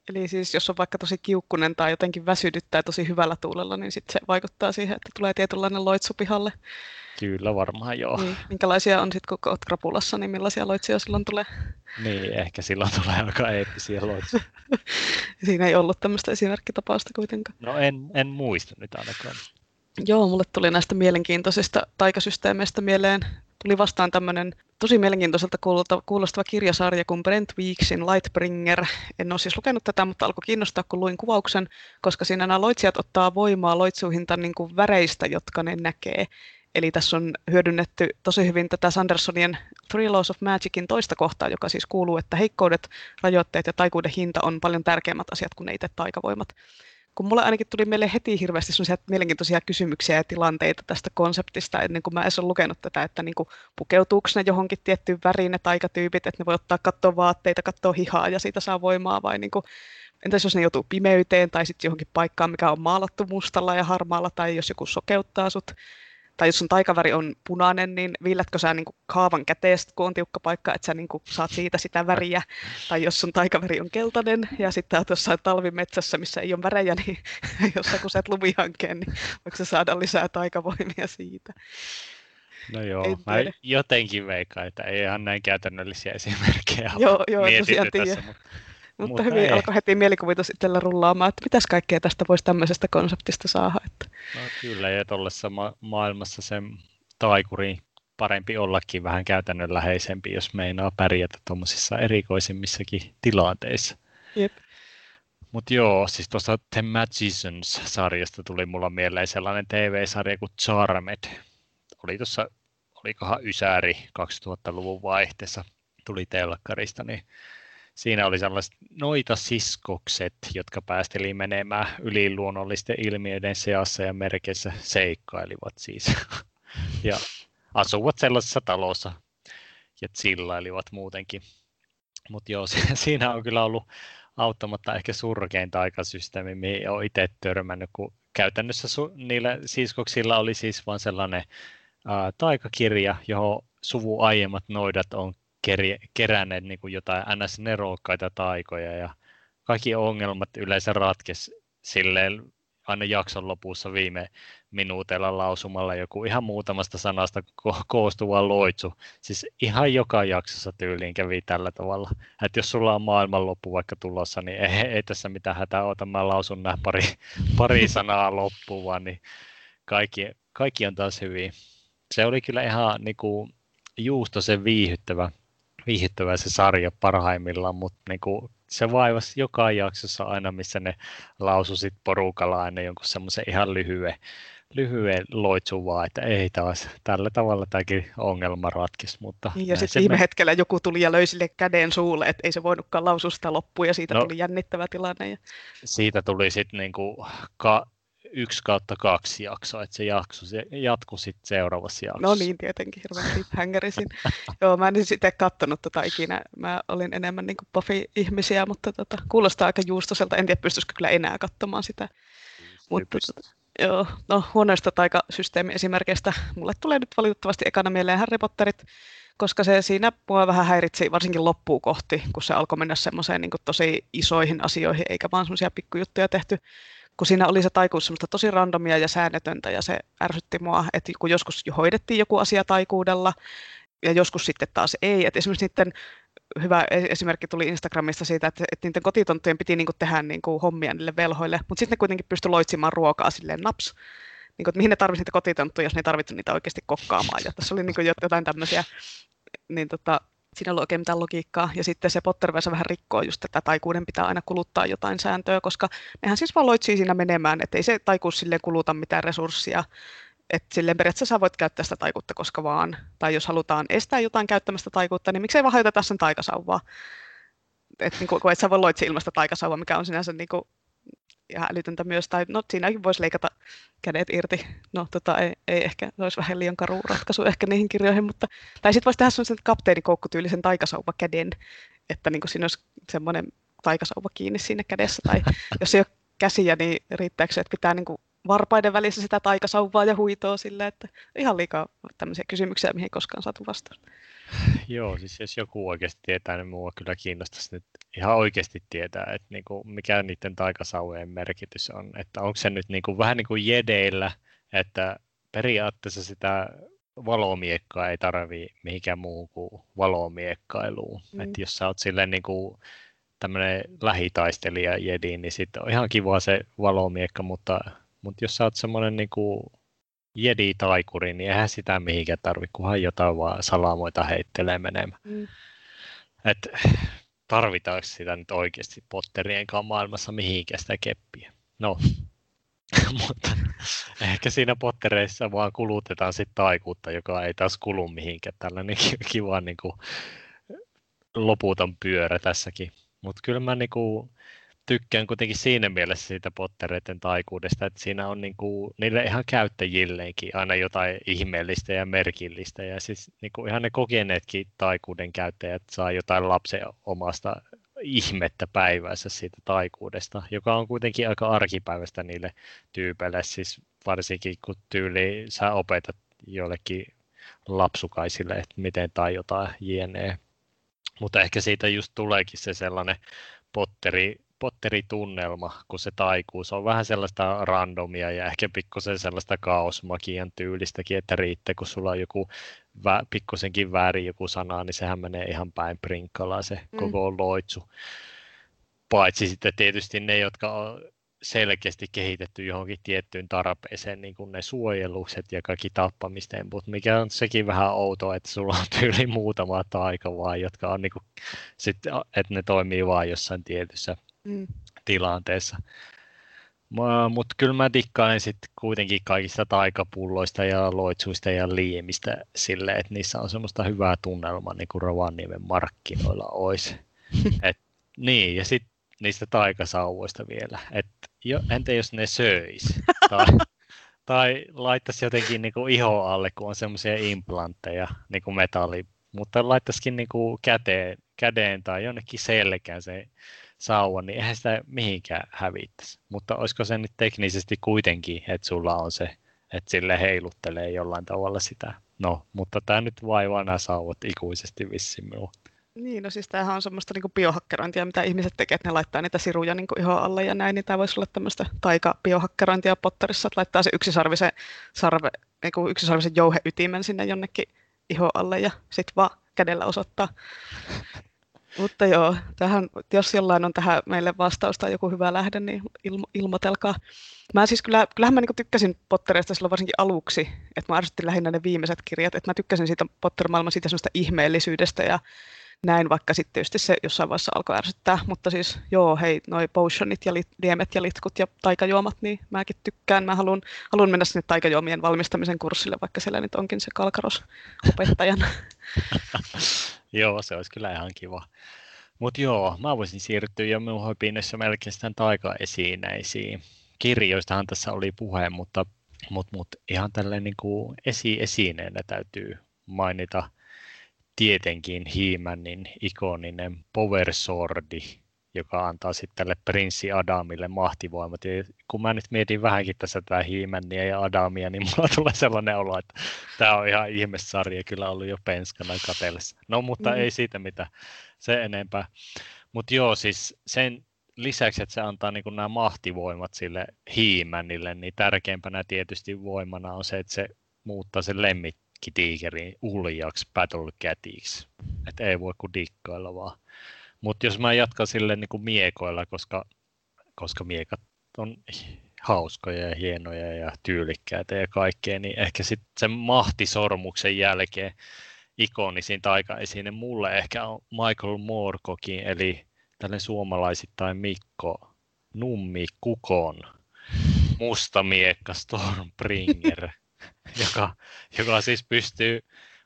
Eli siis jos on vaikka tosi kiukkunen tai jotenkin väsydyttää tosi hyvällä tuulella, niin sitten se vaikuttaa siihen, että tulee tietynlainen loitsu pihalle. Kyllä varmaan joo. Niin. Minkälaisia on sitten, kun olet krapulassa, niin millaisia loitsuja silloin tulee? Niin, ehkä silloin tulee aika eeppisiä loitsuja. Siinä ei ollut tämmöistä esimerkkitapausta kuitenkaan. No en, en muista nyt ainakaan. Joo, mulle tuli näistä mielenkiintoisista taikasysteemeistä mieleen tuli vastaan tämmöinen tosi mielenkiintoiselta kuulostava kirjasarja kuin Brent Weeksin Lightbringer. En ole siis lukenut tätä, mutta alkoi kiinnostaa, kun luin kuvauksen, koska siinä nämä loitsijat ottaa voimaa loitsuhinta niin kuin väreistä, jotka ne näkee. Eli tässä on hyödynnetty tosi hyvin tätä Sandersonien Three Laws of Magicin toista kohtaa, joka siis kuuluu, että heikkoudet, rajoitteet ja taikuuden hinta on paljon tärkeämmät asiat kuin ne itse taikavoimat kun mulle ainakin tuli meille heti hirveästi sellaisia mielenkiintoisia kysymyksiä ja tilanteita tästä konseptista, ennen kuin mä edes olen lukenut tätä, että niin kuin, pukeutuuko ne johonkin tiettyyn väriin ne taikatyypit, että ne voi ottaa katsoa vaatteita, katsoa hihaa ja siitä saa voimaa, vai niin kuin, entäs jos ne joutuu pimeyteen tai sitten johonkin paikkaan, mikä on maalattu mustalla ja harmaalla, tai jos joku sokeuttaa sut tai jos sun taikaväri on punainen, niin viillätkö sä niin kaavan käteestä, kun on tiukka paikka, että sä niin saat siitä sitä väriä. Tai jos sun taikaväri on keltainen ja sitten oot jossain talvimetsässä, missä ei ole värejä, niin jos sä kuset lumihankkeen, niin voiko sä saada lisää taikavoimia siitä? No joo, mä jotenkin veikkaan, että ei ihan näin käytännöllisiä esimerkkejä joo, joo, tosiaan tässä, mutta mutta, mutta hyvin ei. alkoi heti mielikuvitus itsellä rullaamaan, että mitäs kaikkea tästä voisi tämmöisestä konseptista saada. Että. No kyllä, ja tuollaisessa ma- maailmassa sen taikuri parempi ollakin vähän käytännönläheisempi, jos meinaa pärjätä tuommoisissa erikoisimmissakin tilanteissa. Jep. Mutta joo, siis tuosta The Magicians-sarjasta tuli mulla mieleen sellainen TV-sarja kuin Charmed. Oli tuossa, olikohan Ysääri 2000-luvun vaihteessa, tuli telkkarista, niin siinä oli sellaiset noita siskokset, jotka päästeli menemään yliluonnollisten ilmiöiden seassa ja merkeissä seikkailivat siis. ja asuvat sellaisessa talossa ja chillailivat muutenkin. Mutta joo, siinä on kyllä ollut auttamatta ehkä surkein taikasysteemi, mihin olen itse törmännyt, kun käytännössä su- niillä siskoksilla oli siis vain sellainen ää, taikakirja, johon suvu aiemmat noidat on keränneet niin kuin jotain ns-nerokkaita taikoja ja kaikki ongelmat yleensä ratkes silleen aina jakson lopussa viime minuutilla lausumalla joku ihan muutamasta sanasta ko- koostuva loitsu. Siis ihan joka jaksossa tyyliin kävi tällä tavalla. Että jos sulla on maailmanloppu vaikka tulossa, niin ei, ei tässä mitään hätää ota. Mä lausun nämä pari, pari sanaa loppuun, niin kaikki, kaikki on taas hyvin. Se oli kyllä ihan niin kuin, juustosen viihyttävä viihdyttävä se sarja parhaimmillaan, mutta niin kuin se vaivasi joka jaksossa aina, missä ne laususit porukalla aina jonkun semmoisen ihan lyhyen, lyhyen loitsun vaan, että ei taas, tällä tavalla tämäkin ongelma ratkesi. Mutta niin, ja sitten viime me... hetkellä joku tuli ja löi sille käden suulle, että ei se voinutkaan lausua sitä loppuun ja siitä no, tuli jännittävä tilanne. Ja... Siitä tuli sitten niinku ka- yksi kautta kaksi jaksoa, että se, jakso, se jatkuu sitten seuraavassa jaksossa. No niin, tietenkin, hirveän hängärisin. Joo, mä en itse katsonut tota ikinä. Mä olin enemmän niin Buffy-ihmisiä, mutta tota, kuulostaa aika juustoselta. En tiedä, pystyisikö kyllä enää katsomaan sitä. Mutta, tota, joo, no huonoista taikasysteemiesimerkkeistä mulle tulee nyt valitettavasti ekana mieleen Harry Potterit, koska se siinä mua vähän häiritsi varsinkin loppuun kohti, kun se alkoi mennä semmoiseen niin tosi isoihin asioihin, eikä vaan semmoisia pikkujuttuja tehty kun siinä oli se taikuus semmoista tosi randomia ja säännötöntä ja se ärsytti mua, että kun joskus jo hoidettiin joku asia taikuudella ja joskus sitten taas ei. Että esimerkiksi niiden hyvä e-, esimerkki tuli Instagramista siitä, että, että niiden kotitonttujen piti niin kuin tehdä niin kuin hommia niille velhoille, mutta sitten ne kuitenkin pystyi loitsimaan ruokaa silleen naps. Niin kuin, että mihin ne tarvitsisi niitä kotitonttuja, jos ne ei tarvitse niitä oikeasti kokkaamaan. Ja tässä oli niin kuin jotain tämmöisiä niin tota, siinä ei ollut oikein mitään logiikkaa. Ja sitten se Potterverse vähän rikkoo just tätä taikuuden pitää aina kuluttaa jotain sääntöä, koska nehän siis vaan loitsii siinä menemään, että ei se taikuus silleen kuluta mitään resurssia. Että silleen periaatteessa sä voit käyttää sitä taikuutta koska vaan. Tai jos halutaan estää jotain käyttämästä taikuutta, niin miksei vaan hajoteta sen taikasauvaa. Että niin kun et sä voi loitsi ilmasta taikasauvaa, mikä on sinänsä niin kuin ihan älytöntä myös. Tai no siinäkin voisi leikata kädet irti. No tota, ei, ei ehkä, se olisi vähän liian karu ratkaisu ehkä niihin kirjoihin, mutta... Tai sitten voisi tehdä sellaisen kapteenikoukkutyylisen taikasauva käden, että niin siinä olisi semmoinen taikasauva kiinni siinä kädessä. Tai jos ei ole käsiä, niin riittääkö se, että pitää niin kuin varpaiden välissä sitä taikasauvaa ja huitoa sille, että ihan liikaa tämmöisiä kysymyksiä, mihin ei koskaan saatu vastaus. Joo, siis jos joku oikeasti tietää, niin mua kyllä kiinnostaisi nyt ihan oikeasti tietää, että niinku, mikä niiden taikasauvojen merkitys on. Että onko se nyt niinku, vähän niin kuin jedeillä, että periaatteessa sitä valomiekkaa ei tarvi mihinkään muuhun kuin valomiekkailuun. Mm. Että jos sä oot silleen niin kuin tämmöinen lähitaistelija jedi, niin sitten on ihan kiva se valomiekka, mutta, mutta jos sä oot semmoinen niin kuin jedi-taikuri, niin eihän sitä mihinkään tarvitse, kunhan jotain vaan salamoita heittelee menemään. Mm. Et, tarvitaanko sitä nyt oikeasti Potterien maailmassa mihinkään sitä keppiä? No, mutta ehkä siinä Pottereissa vaan kulutetaan sitten taikuutta, joka ei taas kulu mihinkään. Tällainen kiva niin kuin, loputon pyörä tässäkin. Mutta kyllä mä niin kuin, tykkään kuitenkin siinä mielessä siitä Pottereiden taikuudesta, että siinä on niin kuin, niille ihan käyttäjilleenkin aina jotain ihmeellistä ja merkillistä. Ja siis niin kuin ihan ne kokeneetkin taikuuden käyttäjät saa jotain lapsen omasta ihmettä päivässä siitä taikuudesta, joka on kuitenkin aika arkipäivästä niille tyypeille, siis varsinkin kun tyyli sä opetat jollekin lapsukaisille, että miten tai jotain jne. Mutta ehkä siitä just tuleekin se sellainen potteri, potteritunnelma, kun se taikuu. Se on vähän sellaista randomia ja ehkä pikkusen sellaista kaosmakian tyylistäkin, että riittää, kun sulla on joku vä, pikkusenkin väärin joku sana, niin sehän menee ihan päin prinkkalaa se mm. koko loitsu. Paitsi sitten tietysti ne, jotka on selkeästi kehitetty johonkin tiettyyn tarpeeseen, niin kuin ne suojelukset ja kaikki tappamisten, mutta mikä on sekin vähän outoa, että sulla on tyyli muutama taika vaan, jotka on niin kuin, sit, että ne toimii vain jossain tietyssä mm. tilanteessa. Mutta kyllä mä dikkaan sitten kuitenkin kaikista taikapulloista ja loitsuista ja liimistä sille, että niissä on semmoista hyvää tunnelmaa, niin kuin Rovaniemen markkinoilla olisi. Et, niin, ja sitten niistä taikasauvoista vielä. Et, jo, entä jos ne söis? tai, tai laittaisi jotenkin niin kuin iho alle, kun on semmoisia implantteja, niin kuin metalli, mutta laittaisikin niin kuin käteen, kädeen tai jonnekin selkään se sauva, niin eihän sitä mihinkään hävittäisi. Mutta olisiko se nyt teknisesti kuitenkin, että sulla on se, että sille heiluttelee jollain tavalla sitä. No, mutta tämä nyt vaivaa nämä sauvat ikuisesti vissiin minua. Niin, no siis tämähän on semmoista niin biohakkerointia, mitä ihmiset tekevät, että ne laittaa niitä siruja niin ihon alle ja näin, niin tämä voisi olla tämmöistä taika-biohakkerointia Potterissa, että laittaa se yksisarvisen, sarve, niin yksisarvisen jouheytimen sinne jonnekin ihon alle ja sitten vaan kädellä osoittaa. Mutta joo, tähän, jos jollain on tähän meille vastaus tai joku hyvä lähde, niin ilmo, ilmoitelkaa. Mä siis kyllä, kyllähän mä niin tykkäsin Potterista silloin varsinkin aluksi, että mä ärsyttin lähinnä ne viimeiset kirjat, että mä tykkäsin siitä Potter-maailman siitä ihmeellisyydestä ja näin, vaikka sitten tietysti se jossain vaiheessa alkoi ärsyttää, mutta siis joo, hei, noi potionit ja li, liemet ja litkut ja taikajuomat, niin mäkin tykkään. Mä haluan, haluan mennä sinne taikajuomien valmistamisen kurssille, vaikka siellä nyt onkin se kalkaros opettajana. joo, se olisi kyllä ihan kiva. Mutta joo, mä voisin siirtyä jo minun hoipinessa melkein taikaesineisiin. Kirjoistahan tässä oli puhe, mutta, mutta, mutta ihan tälleen niin kuin esi-esineenä täytyy mainita tietenkin Hiimänin ikoninen Power Swordi, joka antaa sitten tälle prinssi Adamille mahtivoimat. Ja kun mä nyt mietin vähänkin tässä tätä Hiimäniä ja Adamia, niin mulla tulee sellainen olo, että tämä on ihan ihmessarja kyllä ollut jo penskana katellessa. No, mutta mm. ei siitä mitä se enempää. Mutta joo, siis sen lisäksi, että se antaa niin nämä mahtivoimat sille Hiimänille, niin tärkeimpänä tietysti voimana on se, että se muuttaa sen lemmit tiikerin uljaksi battle catiksi. Että ei voi kuin dikkailla vaan. Mutta jos mä jatkan sille niin miekoilla, koska, koska miekat on hauskoja ja hienoja ja tyylikkäitä ja kaikkea, niin ehkä sitten sen mahtisormuksen jälkeen ikonisin taikaesine mulle ehkä on Michael Moorcokin, eli tällainen suomalaisittain Mikko Nummi Kukon musta miekka Stormbringer. joka, joka siis pystyy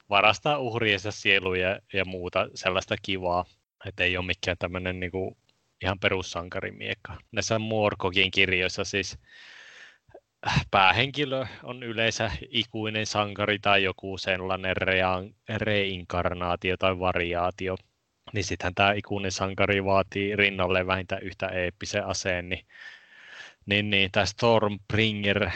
varastaa uhriensa sieluja ja muuta sellaista kivaa, että ei ole mikään tämmöinen niin kuin ihan perussankarimiekka. Näissä Moorkokin kirjoissa siis päähenkilö on yleensä ikuinen sankari tai joku sellainen rea- reinkarnaatio tai variaatio. Niin sittenhän tämä ikuinen sankari vaatii rinnalle vähintään yhtä eeppisen aseen, niin, niin, niin tämä Stormbringer,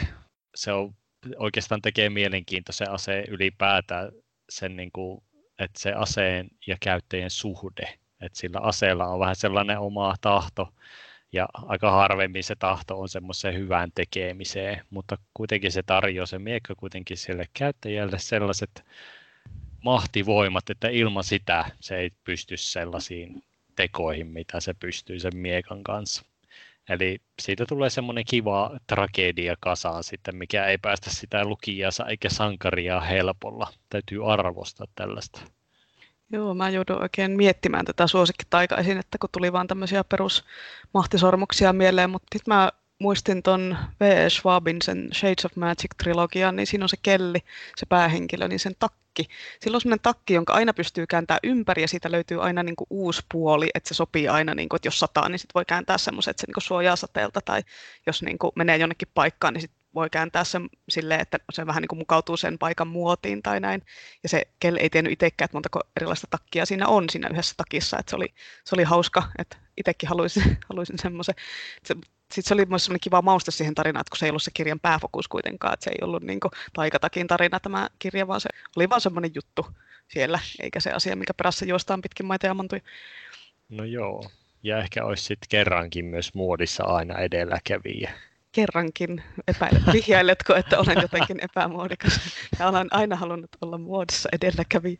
se on, oikeastaan tekee mielenkiintoisen aseen ylipäätään sen, niin kuin, että se aseen ja käyttäjien suhde, että sillä aseella on vähän sellainen oma tahto, ja aika harvemmin se tahto on semmoiseen hyvään tekemiseen, mutta kuitenkin se tarjoaa se miekka kuitenkin sille käyttäjälle sellaiset mahtivoimat, että ilman sitä se ei pysty sellaisiin tekoihin, mitä se pystyy sen miekan kanssa. Eli siitä tulee semmoinen kiva tragedia kasaan sitten, mikä ei päästä sitä lukijansa eikä sankaria helpolla. Täytyy arvostaa tällaista. Joo, mä joudun oikein miettimään tätä suosikkitaikaisin, että kun tuli vaan tämmöisiä perusmahtisormuksia mieleen, mutta sitten mä muistin ton V. Schwabin sen Shades of Magic-trilogian, niin siinä on se Kelli, se päähenkilö, niin sen takki. Sillä on semmoinen takki, jonka aina pystyy kääntämään ympäri ja siitä löytyy aina niin kuin uusi puoli, että se sopii aina, niin kuin, että jos sataa, niin sit voi kääntää semmoisen, että se niin kuin suojaa sateelta tai jos niin kuin menee jonnekin paikkaan, niin sit voi kääntää sen silleen, että se vähän niin kuin mukautuu sen paikan muotiin tai näin. Ja se Kell ei tiennyt itsekään, että montako erilaista takkia siinä on siinä yhdessä takissa. Että se, oli, se oli hauska, että itsekin haluaisin, haluaisin semmoisen. Sitten se oli myös kiva mausta siihen tarinaan, että kun se ei ollut se kirjan pääfokus kuitenkaan, että se ei ollut niin kuin taikatakin tarina tämä kirja, vaan se oli vaan semmoinen juttu siellä, eikä se asia, mikä perässä juostaan pitkin maita ja mantuja. No joo, ja ehkä olisi sitten kerrankin myös muodissa aina edelläkävijä kerrankin epäile, vihjailetko, että olen jotenkin epämuodikas. Ja olen aina halunnut olla muodissa edelläkävi.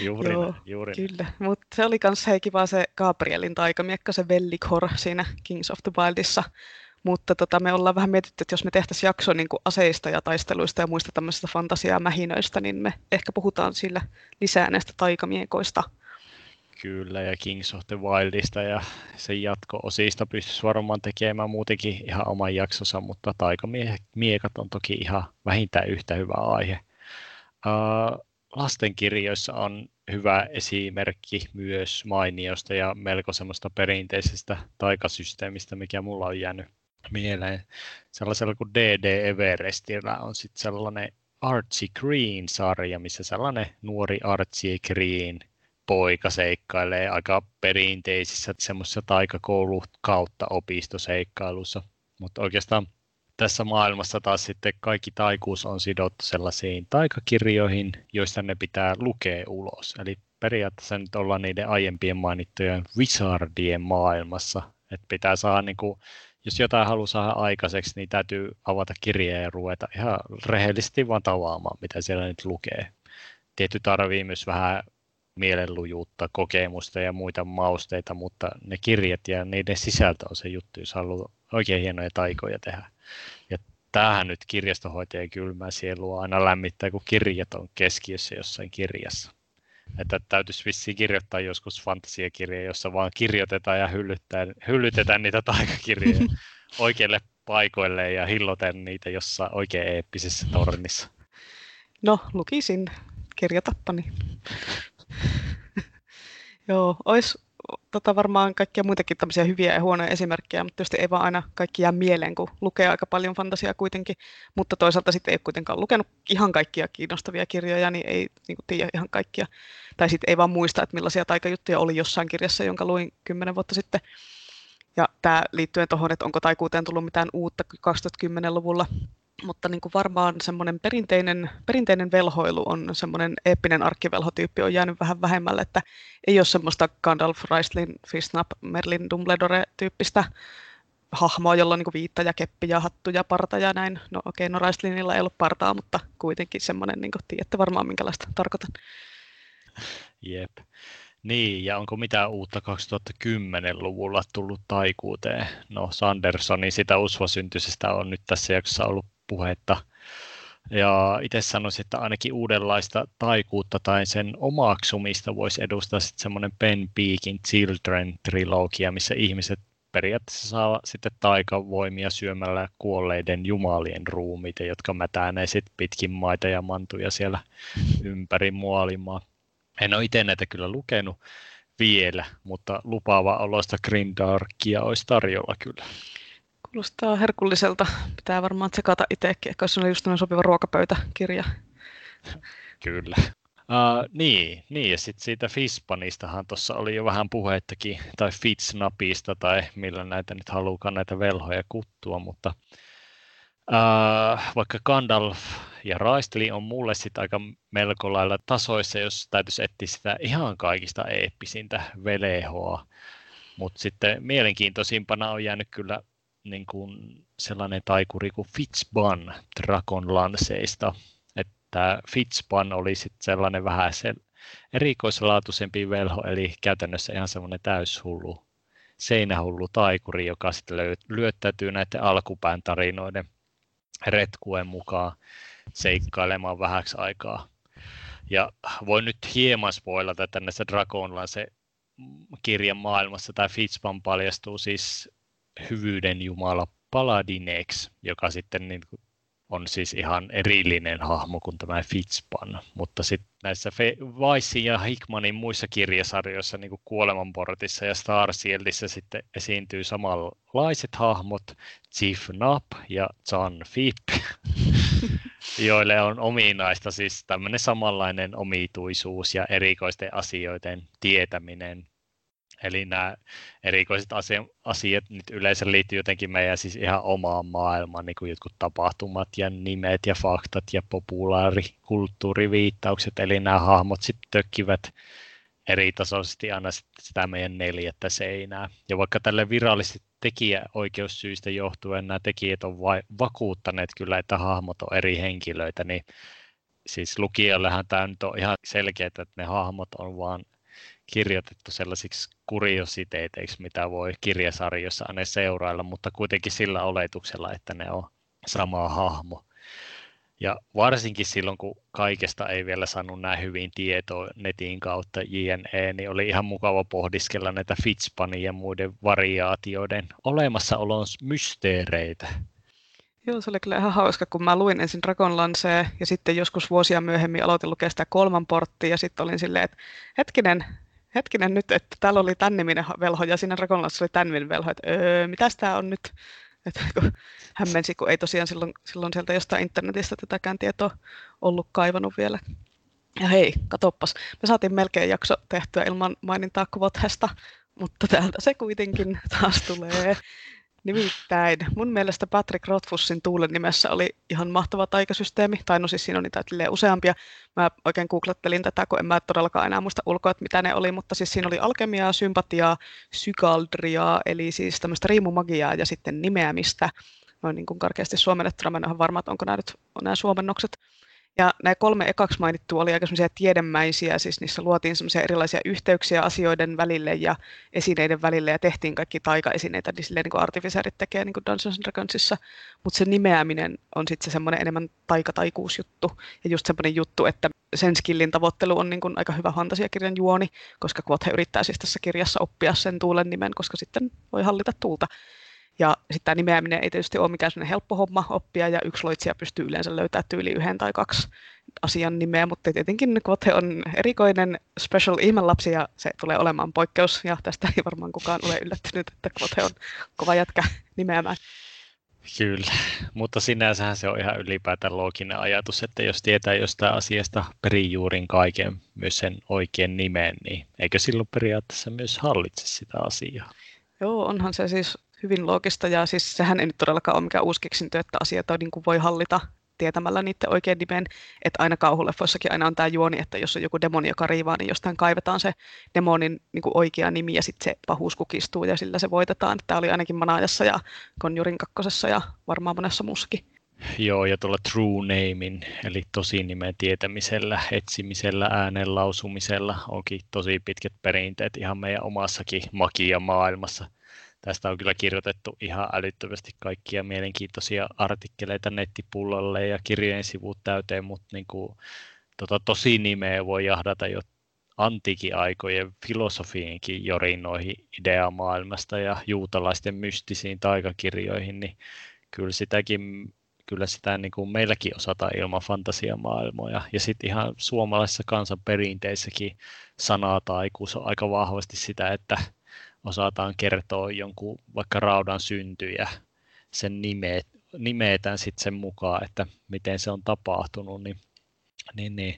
Juuri, Joo, juuri. Kyllä, mutta se oli myös hei kiva se Gabrielin taikamiekka, se Vellikhor siinä Kings of the Wildissa. Mutta tota, me ollaan vähän mietitty, että jos me tehtäisiin jakso niin kuin aseista ja taisteluista ja muista tämmöisistä fantasiaa mähinöistä, niin me ehkä puhutaan sillä lisää näistä taikamiekoista – Kyllä, ja Kings of the Wildista ja sen jatko-osista pystyisi varmaan tekemään muutenkin ihan oman jaksonsa, mutta taikamiekat on toki ihan vähintään yhtä hyvä aihe. Uh, lastenkirjoissa on hyvä esimerkki myös mainiosta ja melko semmoista perinteisestä taikasysteemistä, mikä mulla on jäänyt mieleen. Sellaisella kuin D.D. Everestillä on sitten sellainen Archie Green-sarja, missä sellainen nuori Archie Green – poika seikkailee aika perinteisissä semmoisissa taikakoulu kautta opistoseikkailussa. Mutta oikeastaan tässä maailmassa taas sitten kaikki taikuus on sidottu sellaisiin taikakirjoihin, joista ne pitää lukea ulos. Eli periaatteessa nyt ollaan niiden aiempien mainittujen wizardien maailmassa. Että pitää saada, niin kuin, jos jotain haluaa saada aikaiseksi, niin täytyy avata kirjaa ja ruveta ihan rehellisesti vaan tavaamaan, mitä siellä nyt lukee. Tietty tarvii myös vähän mielenlujuutta, kokemusta ja muita mausteita, mutta ne kirjat ja niiden sisältö on se juttu, jos haluaa oikein hienoja taikoja tehdä. Ja tämähän nyt kirjastohoitajan kylmää sielua aina lämmittää, kun kirjat on keskiössä jossain kirjassa. Että täytyisi vissiin kirjoittaa joskus fantasiakirja, jossa vaan kirjoitetaan ja hyllytetään, hyllytetään niitä taikakirjoja oikeille paikoille ja hilloten niitä jossain oikein eeppisessä tornissa. No, lukisin kirjatappani. Joo, olisi tota varmaan kaikkia muitakin tämmöisiä hyviä ja huonoja esimerkkejä, mutta tietysti ei vaan aina kaikki jää mieleen, kun lukee aika paljon fantasiaa kuitenkin, mutta toisaalta sitten ei ole kuitenkaan lukenut ihan kaikkia kiinnostavia kirjoja, niin ei niin kuin tiedä ihan kaikkia, tai sitten ei vaan muista, että millaisia taikajuttuja oli jossain kirjassa, jonka luin kymmenen vuotta sitten. Ja tämä liittyen tuohon, että onko taikuuteen tullut mitään uutta 2010-luvulla, mutta niin kuin varmaan semmoinen perinteinen, perinteinen velhoilu on semmoinen eeppinen arkkivelhotyyppi on jäänyt vähän vähemmälle, että ei ole semmoista Gandalf, Raistlin, Fisnap, Merlin, Dumbledore-tyyppistä hahmoa, jolla on niin viitta ja keppi ja hattu ja parta ja näin. No okei, okay, no Raistlinilla ei ollut partaa, mutta kuitenkin semmoinen, niin kuin, tiedätte varmaan minkälaista tarkoitan. Jep. Niin, ja onko mitään uutta 2010-luvulla tullut taikuuteen? No, Sandersonin sitä usvasyntyisestä on nyt tässä jaksossa ollut puhetta. Ja itse sanoisin, että ainakin uudenlaista taikuutta tai sen omaksumista voisi edustaa sitten semmoinen Ben Peakin Children-trilogia, missä ihmiset periaatteessa saa sitten taikavoimia syömällä kuolleiden jumalien ruumiita, jotka mätänee sitten pitkin maita ja mantuja siellä ympäri maailmaa. En ole itse näitä kyllä lukenut, vielä, mutta lupaava oloista Grindarkia olisi tarjolla kyllä. Kuulostaa herkulliselta. Pitää varmaan tsekata itsekin, ehkä olisi just sopiva ruokapöytäkirja. Kyllä. Uh, niin, niin, ja sitten siitä Fispanistahan tuossa oli jo vähän puhettakin, tai Fitsnapista, tai millä näitä nyt halukaan näitä velhoja kuttua, mutta uh, vaikka Gandalf ja Raisteli on mulle sitten aika melko lailla tasoissa, jos täytyisi etsiä sitä ihan kaikista eeppisintä velehoa, mutta sitten mielenkiintoisimpana on jäänyt kyllä niin kuin sellainen taikuri kuin Fitzban Dragon Lanceista, tämä Fitzpan oli sitten sellainen vähän se erikoislaatuisempi velho, eli käytännössä ihan semmoinen täyshullu, seinähullu taikuri, joka sitten lyöttäytyy näiden alkupään tarinoiden retkuen mukaan seikkailemaan vähäksi aikaa. Ja voin nyt hieman spoilata, että näissä Dragonlance kirjan maailmassa tämä Fitzpan paljastuu siis hyvyyden jumala Paladinex, joka sitten niin on siis ihan erillinen hahmo kuin tämä Fitzpan, mutta sitten näissä Weissin ja Hickmanin muissa kirjasarjoissa, niin kuin Kuolemanportissa ja Starsieldissä sitten esiintyy samanlaiset hahmot, Chief Nap ja John Fipp, joille on ominaista siis tämmöinen samanlainen omituisuus ja erikoisten asioiden tietäminen Eli nämä erikoiset asiat nyt yleensä liittyy jotenkin meidän siis ihan omaan maailmaan, niin kuin jotkut tapahtumat ja nimet ja faktat ja populaarikulttuuriviittaukset, eli nämä hahmot sitten tökkivät eri tasoisesti aina sitä meidän neljättä seinää. Ja vaikka tälle virallisesti tekijäoikeussyistä johtuen nämä tekijät on vai, vakuuttaneet kyllä, että hahmot on eri henkilöitä, niin siis lukijallehan tämä nyt on ihan selkeää, että ne hahmot on vaan kirjoitettu sellaisiksi kuriositeeteiksi, mitä voi kirjasarjossa aina seurailla, mutta kuitenkin sillä oletuksella, että ne on sama hahmo. Ja varsinkin silloin, kun kaikesta ei vielä saanut näin hyvin tietoa netin kautta JNE, niin oli ihan mukava pohdiskella näitä Fitzpanin ja muiden variaatioiden olemassaolon mysteereitä. Joo, se oli kyllä ihan hauska, kun mä luin ensin Dragonlancea ja sitten joskus vuosia myöhemmin aloitin lukea sitä kolman porttia ja sitten olin silleen, että hetkinen, hetkinen nyt, että täällä oli tämän niminen velho ja siinä Dragonlance oli tämän velho, että öö, mitäs tämä on nyt? Että kun hämmensi, kun ei tosiaan silloin, silloin sieltä jostain internetistä tätäkään tietoa ollut kaivannut vielä. Ja hei, katoppas, me saatiin melkein jakso tehtyä ilman mainintaa Kvothesta, mutta täältä se kuitenkin taas tulee. Nimittäin mun mielestä Patrick Rothfussin Tuulen nimessä oli ihan mahtava taikasysteemi, tai no siis siinä on niitä useampia. Mä oikein googlettelin tätä, kun en mä todellakaan enää muista ulkoa, että mitä ne oli, mutta siis siinä oli alkemiaa, sympatiaa, sykaldriaa, eli siis tämmöistä riimumagiaa ja sitten nimeämistä. Noin niin kuin karkeasti suomennettuna, mä en ole varma, että onko nämä nyt nämä suomennokset. Ja nämä kolme ekaksi mainittua oli aika tiedemäisiä, siis niissä luotiin semmoisia erilaisia yhteyksiä asioiden välille ja esineiden välille ja tehtiin kaikki taikaesineitä, niin silleen niin kuin tekee niin kuin Dungeons Dragonsissa, mutta se nimeäminen on sitten se semmoinen enemmän taikataikuusjuttu ja just semmoinen juttu, että sen skillin tavoittelu on niin kuin aika hyvä fantasiakirjan juoni, koska Quothe yrittää siis tässä kirjassa oppia sen tuulen nimen, koska sitten voi hallita tuulta. Ja sitten tämä nimeäminen ei tietysti ole mikään sellainen helppo homma oppia, ja yksi loitsija pystyy yleensä löytämään tyyli yhden tai kaksi asian nimeä, mutta tietenkin Kvothe on erikoinen special ihmelapsi, ja se tulee olemaan poikkeus, ja tästä ei varmaan kukaan ole yllättynyt, että Kvothe on kova jätkä nimeämään. Kyllä, mutta sinänsähän se on ihan ylipäätään looginen ajatus, että jos tietää jostain asiasta perijuurin kaiken, myös sen oikean nimen, niin eikö silloin periaatteessa myös hallitse sitä asiaa? Joo, onhan se siis hyvin loogista ja siis sehän ei nyt todellakaan ole mikään uusi keksintö, että asioita niin kuin voi hallita tietämällä niiden oikein nimen, että aina kauhuleffoissakin aina on tämä juoni, että jos on joku demoni, joka riivaa, niin jostain kaivetaan se demonin niin kuin oikea nimi ja sitten se pahuus kukistuu ja sillä se voitetaan. Tämä oli ainakin Manaajassa ja Conjuring kakkosessa ja varmaan monessa muussakin. Joo, ja tuolla true namein, eli tosi nimen tietämisellä, etsimisellä, äänen lausumisella onkin tosi pitkät perinteet ihan meidän omassakin magia maailmassa. Tästä on kyllä kirjoitettu ihan älyttömästi kaikkia mielenkiintoisia artikkeleita nettipullolle ja kirjojen sivut täyteen, mutta niin kuin, tota, tosi nimeä voi jahdata jo antiikin aikojen filosofiinkin jorinoihin ideamaailmasta ja juutalaisten mystisiin taikakirjoihin, niin kyllä sitäkin kyllä sitä niin kuin meilläkin osataan ilman fantasiamaailmoja. Ja sitten ihan suomalaisessa kansanperinteissäkin sanataikuus on aika vahvasti sitä, että osataan kertoa jonkun vaikka raudan syntyjä, sen nimeet, nimetään sitten sen mukaan, että miten se on tapahtunut, niin, niin, niin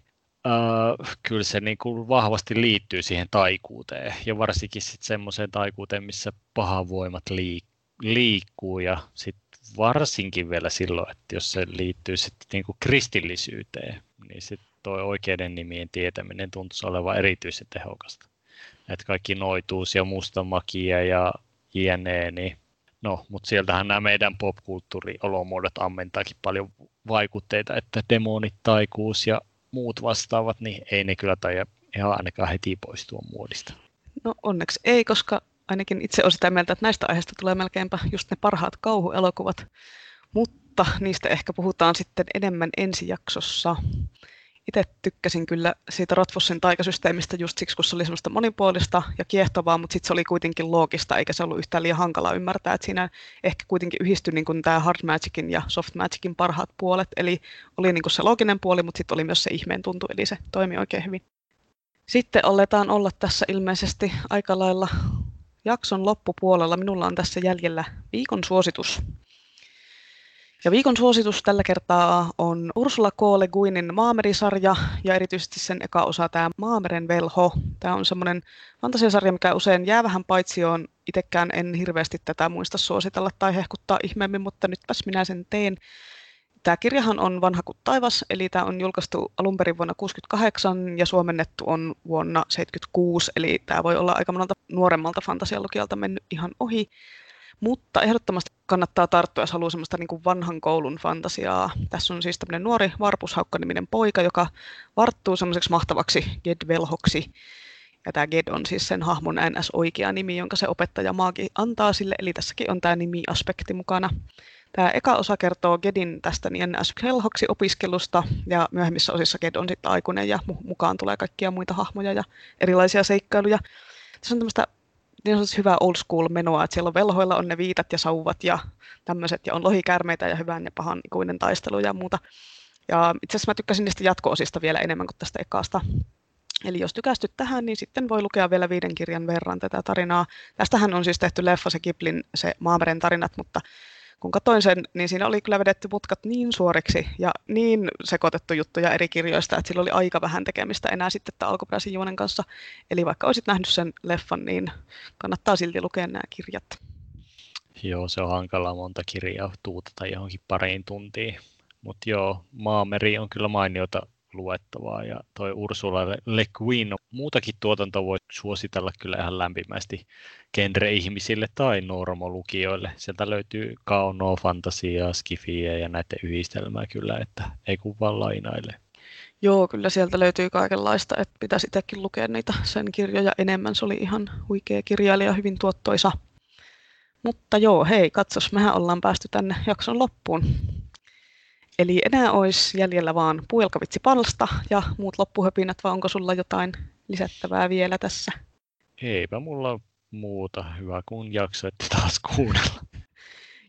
äh, kyllä se niin kuin vahvasti liittyy siihen taikuuteen ja varsinkin sitten semmoiseen taikuuteen, missä pahavoimat liik- liikkuu ja sitten varsinkin vielä silloin, että jos se liittyy sitten niin kuin kristillisyyteen, niin sitten tuo oikeiden nimien tietäminen tuntuisi olevan erityisen tehokasta. Että kaikki noituus ja musta makia ja jne, niin no, mutta sieltähän nämä meidän popkulttuuriolomuodot ammentaakin paljon vaikutteita, että demonit, taikuus ja muut vastaavat, niin ei ne kyllä tai ihan ainakaan heti poistua muodista. No onneksi ei, koska ainakin itse olen sitä mieltä, että näistä aiheista tulee melkeinpä just ne parhaat kauhuelokuvat, mutta niistä ehkä puhutaan sitten enemmän ensi jaksossa. Itse tykkäsin kyllä siitä Rotfussin taikasysteemistä just siksi, kun se oli semmoista monipuolista ja kiehtovaa, mutta sitten se oli kuitenkin loogista, eikä se ollut yhtään liian hankalaa ymmärtää, että siinä ehkä kuitenkin yhdistyi niin kuin tämä hard magicin ja soft magicin parhaat puolet, eli oli niin kuin se looginen puoli, mutta sitten oli myös se ihmeen tuntu, eli se toimi oikein hyvin. Sitten aletaan olla tässä ilmeisesti aika lailla jakson loppupuolella. Minulla on tässä jäljellä viikon suositus. Ja viikon suositus tällä kertaa on Ursula K. Le Guinin Maameri-sarja ja erityisesti sen eka osa tämä Maameren velho. Tämä on semmoinen fantasiasarja, mikä usein jää vähän paitsioon. Itekään en hirveästi tätä muista suositella tai hehkuttaa ihmeemmin, mutta nytpäs minä sen teen. Tämä kirjahan on vanha kuin taivas, eli tämä on julkaistu alun perin vuonna 1968 ja suomennettu on vuonna 1976, eli tämä voi olla aika monelta nuoremmalta fantasialukijalta mennyt ihan ohi. Mutta ehdottomasti kannattaa tarttua, jos haluaa semmoista niin kuin vanhan koulun fantasiaa. Tässä on siis tämmöinen nuori Varpushaukka-niminen poika, joka varttuu semmoiseksi mahtavaksi Ged-velhoksi. Ja tämä Ged on siis sen hahmon NS oikea nimi, jonka se opettaja Maagi antaa sille, eli tässäkin on tämä nimi-aspekti mukana. Tämä eka osa kertoo Gedin tästä niin NS velhoksi opiskelusta, ja myöhemmissä osissa Ged on sitten aikuinen, ja mukaan tulee kaikkia muita hahmoja ja erilaisia seikkailuja. Tässä on tämmöistä niin on hyvä old school menoa, että siellä on velhoilla on ne viitat ja sauvat ja tämmöiset, ja on lohikärmeitä ja hyvän ja pahan ikuinen taistelu ja muuta. Ja itse asiassa mä tykkäsin niistä jatko-osista vielä enemmän kuin tästä ekasta. Eli jos tykästyt tähän, niin sitten voi lukea vielä viiden kirjan verran tätä tarinaa. Tästähän on siis tehty leffa se Kiplin, se Maameren tarinat, mutta kun katsoin sen, niin siinä oli kyllä vedetty mutkat niin suoriksi ja niin sekoitettu juttuja eri kirjoista, että sillä oli aika vähän tekemistä enää sitten tämän alkuperäisen juonen kanssa. Eli vaikka olisit nähnyt sen leffan, niin kannattaa silti lukea nämä kirjat. Joo, se on hankala monta kirjaa tuutata johonkin pariin tuntiin. Mutta joo, Maameri on kyllä mainiota luettavaa ja toi Ursula Le Guin muutakin tuotantoa voi suositella kyllä ihan lämpimästi genre-ihmisille tai normolukijoille. Sieltä löytyy kaunoa, fantasiaa, skifiä ja näiden yhdistelmää kyllä, että ei kun vaan lainaille. Joo, kyllä sieltä löytyy kaikenlaista, että pitäisi itsekin lukea niitä sen kirjoja enemmän. Se oli ihan huikea kirjailija, hyvin tuottoisa. Mutta joo, hei, katsos, mehän ollaan päästy tänne jakson loppuun. Eli enää olisi jäljellä vaan puujalkavitsi palsta ja muut loppuhöpinät, vai onko sulla jotain lisättävää vielä tässä? Eipä mulla muuta. Hyvä, kun jaksoitte taas kuunnella.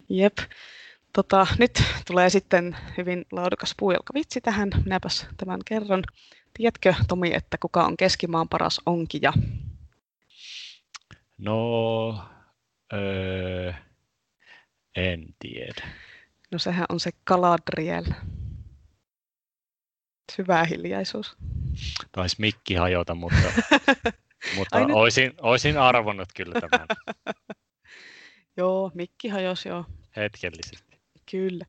Jep. Tota, nyt tulee sitten hyvin laadukas puujalkavitsi tähän. Minäpäs tämän kerron. Tiedätkö, Tomi, että kuka on keskimaan paras onkija? No, öö, en tiedä. No sehän on se Galadriel. Hyvä hiljaisuus. Taisi mikki hajota, mutta, mutta olisin, olisin arvonnut kyllä tämän. joo, mikki hajosi joo. Hetkellisesti. Kyllä.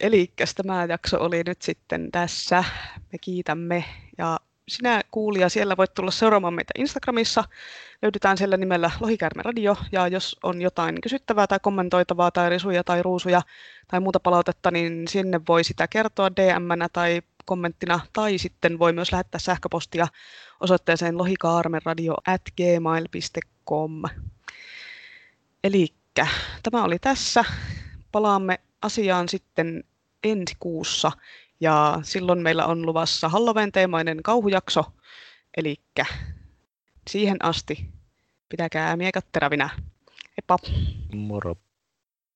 Eli tämä jakso oli nyt sitten tässä. Me kiitämme ja sinä kuulija siellä voit tulla seuraamaan meitä Instagramissa. Löydetään siellä nimellä Lohikäärme Radio ja jos on jotain kysyttävää tai kommentoitavaa tai risuja tai ruusuja tai muuta palautetta, niin sinne voi sitä kertoa dm tai kommenttina tai sitten voi myös lähettää sähköpostia osoitteeseen lohikaarmeradio at gmail.com. Eli tämä oli tässä. Palaamme asiaan sitten ensi kuussa ja silloin meillä on luvassa Halloween-teemainen kauhujakso. Eli siihen asti pitäkää miekat terävinä. Heippa! Moro!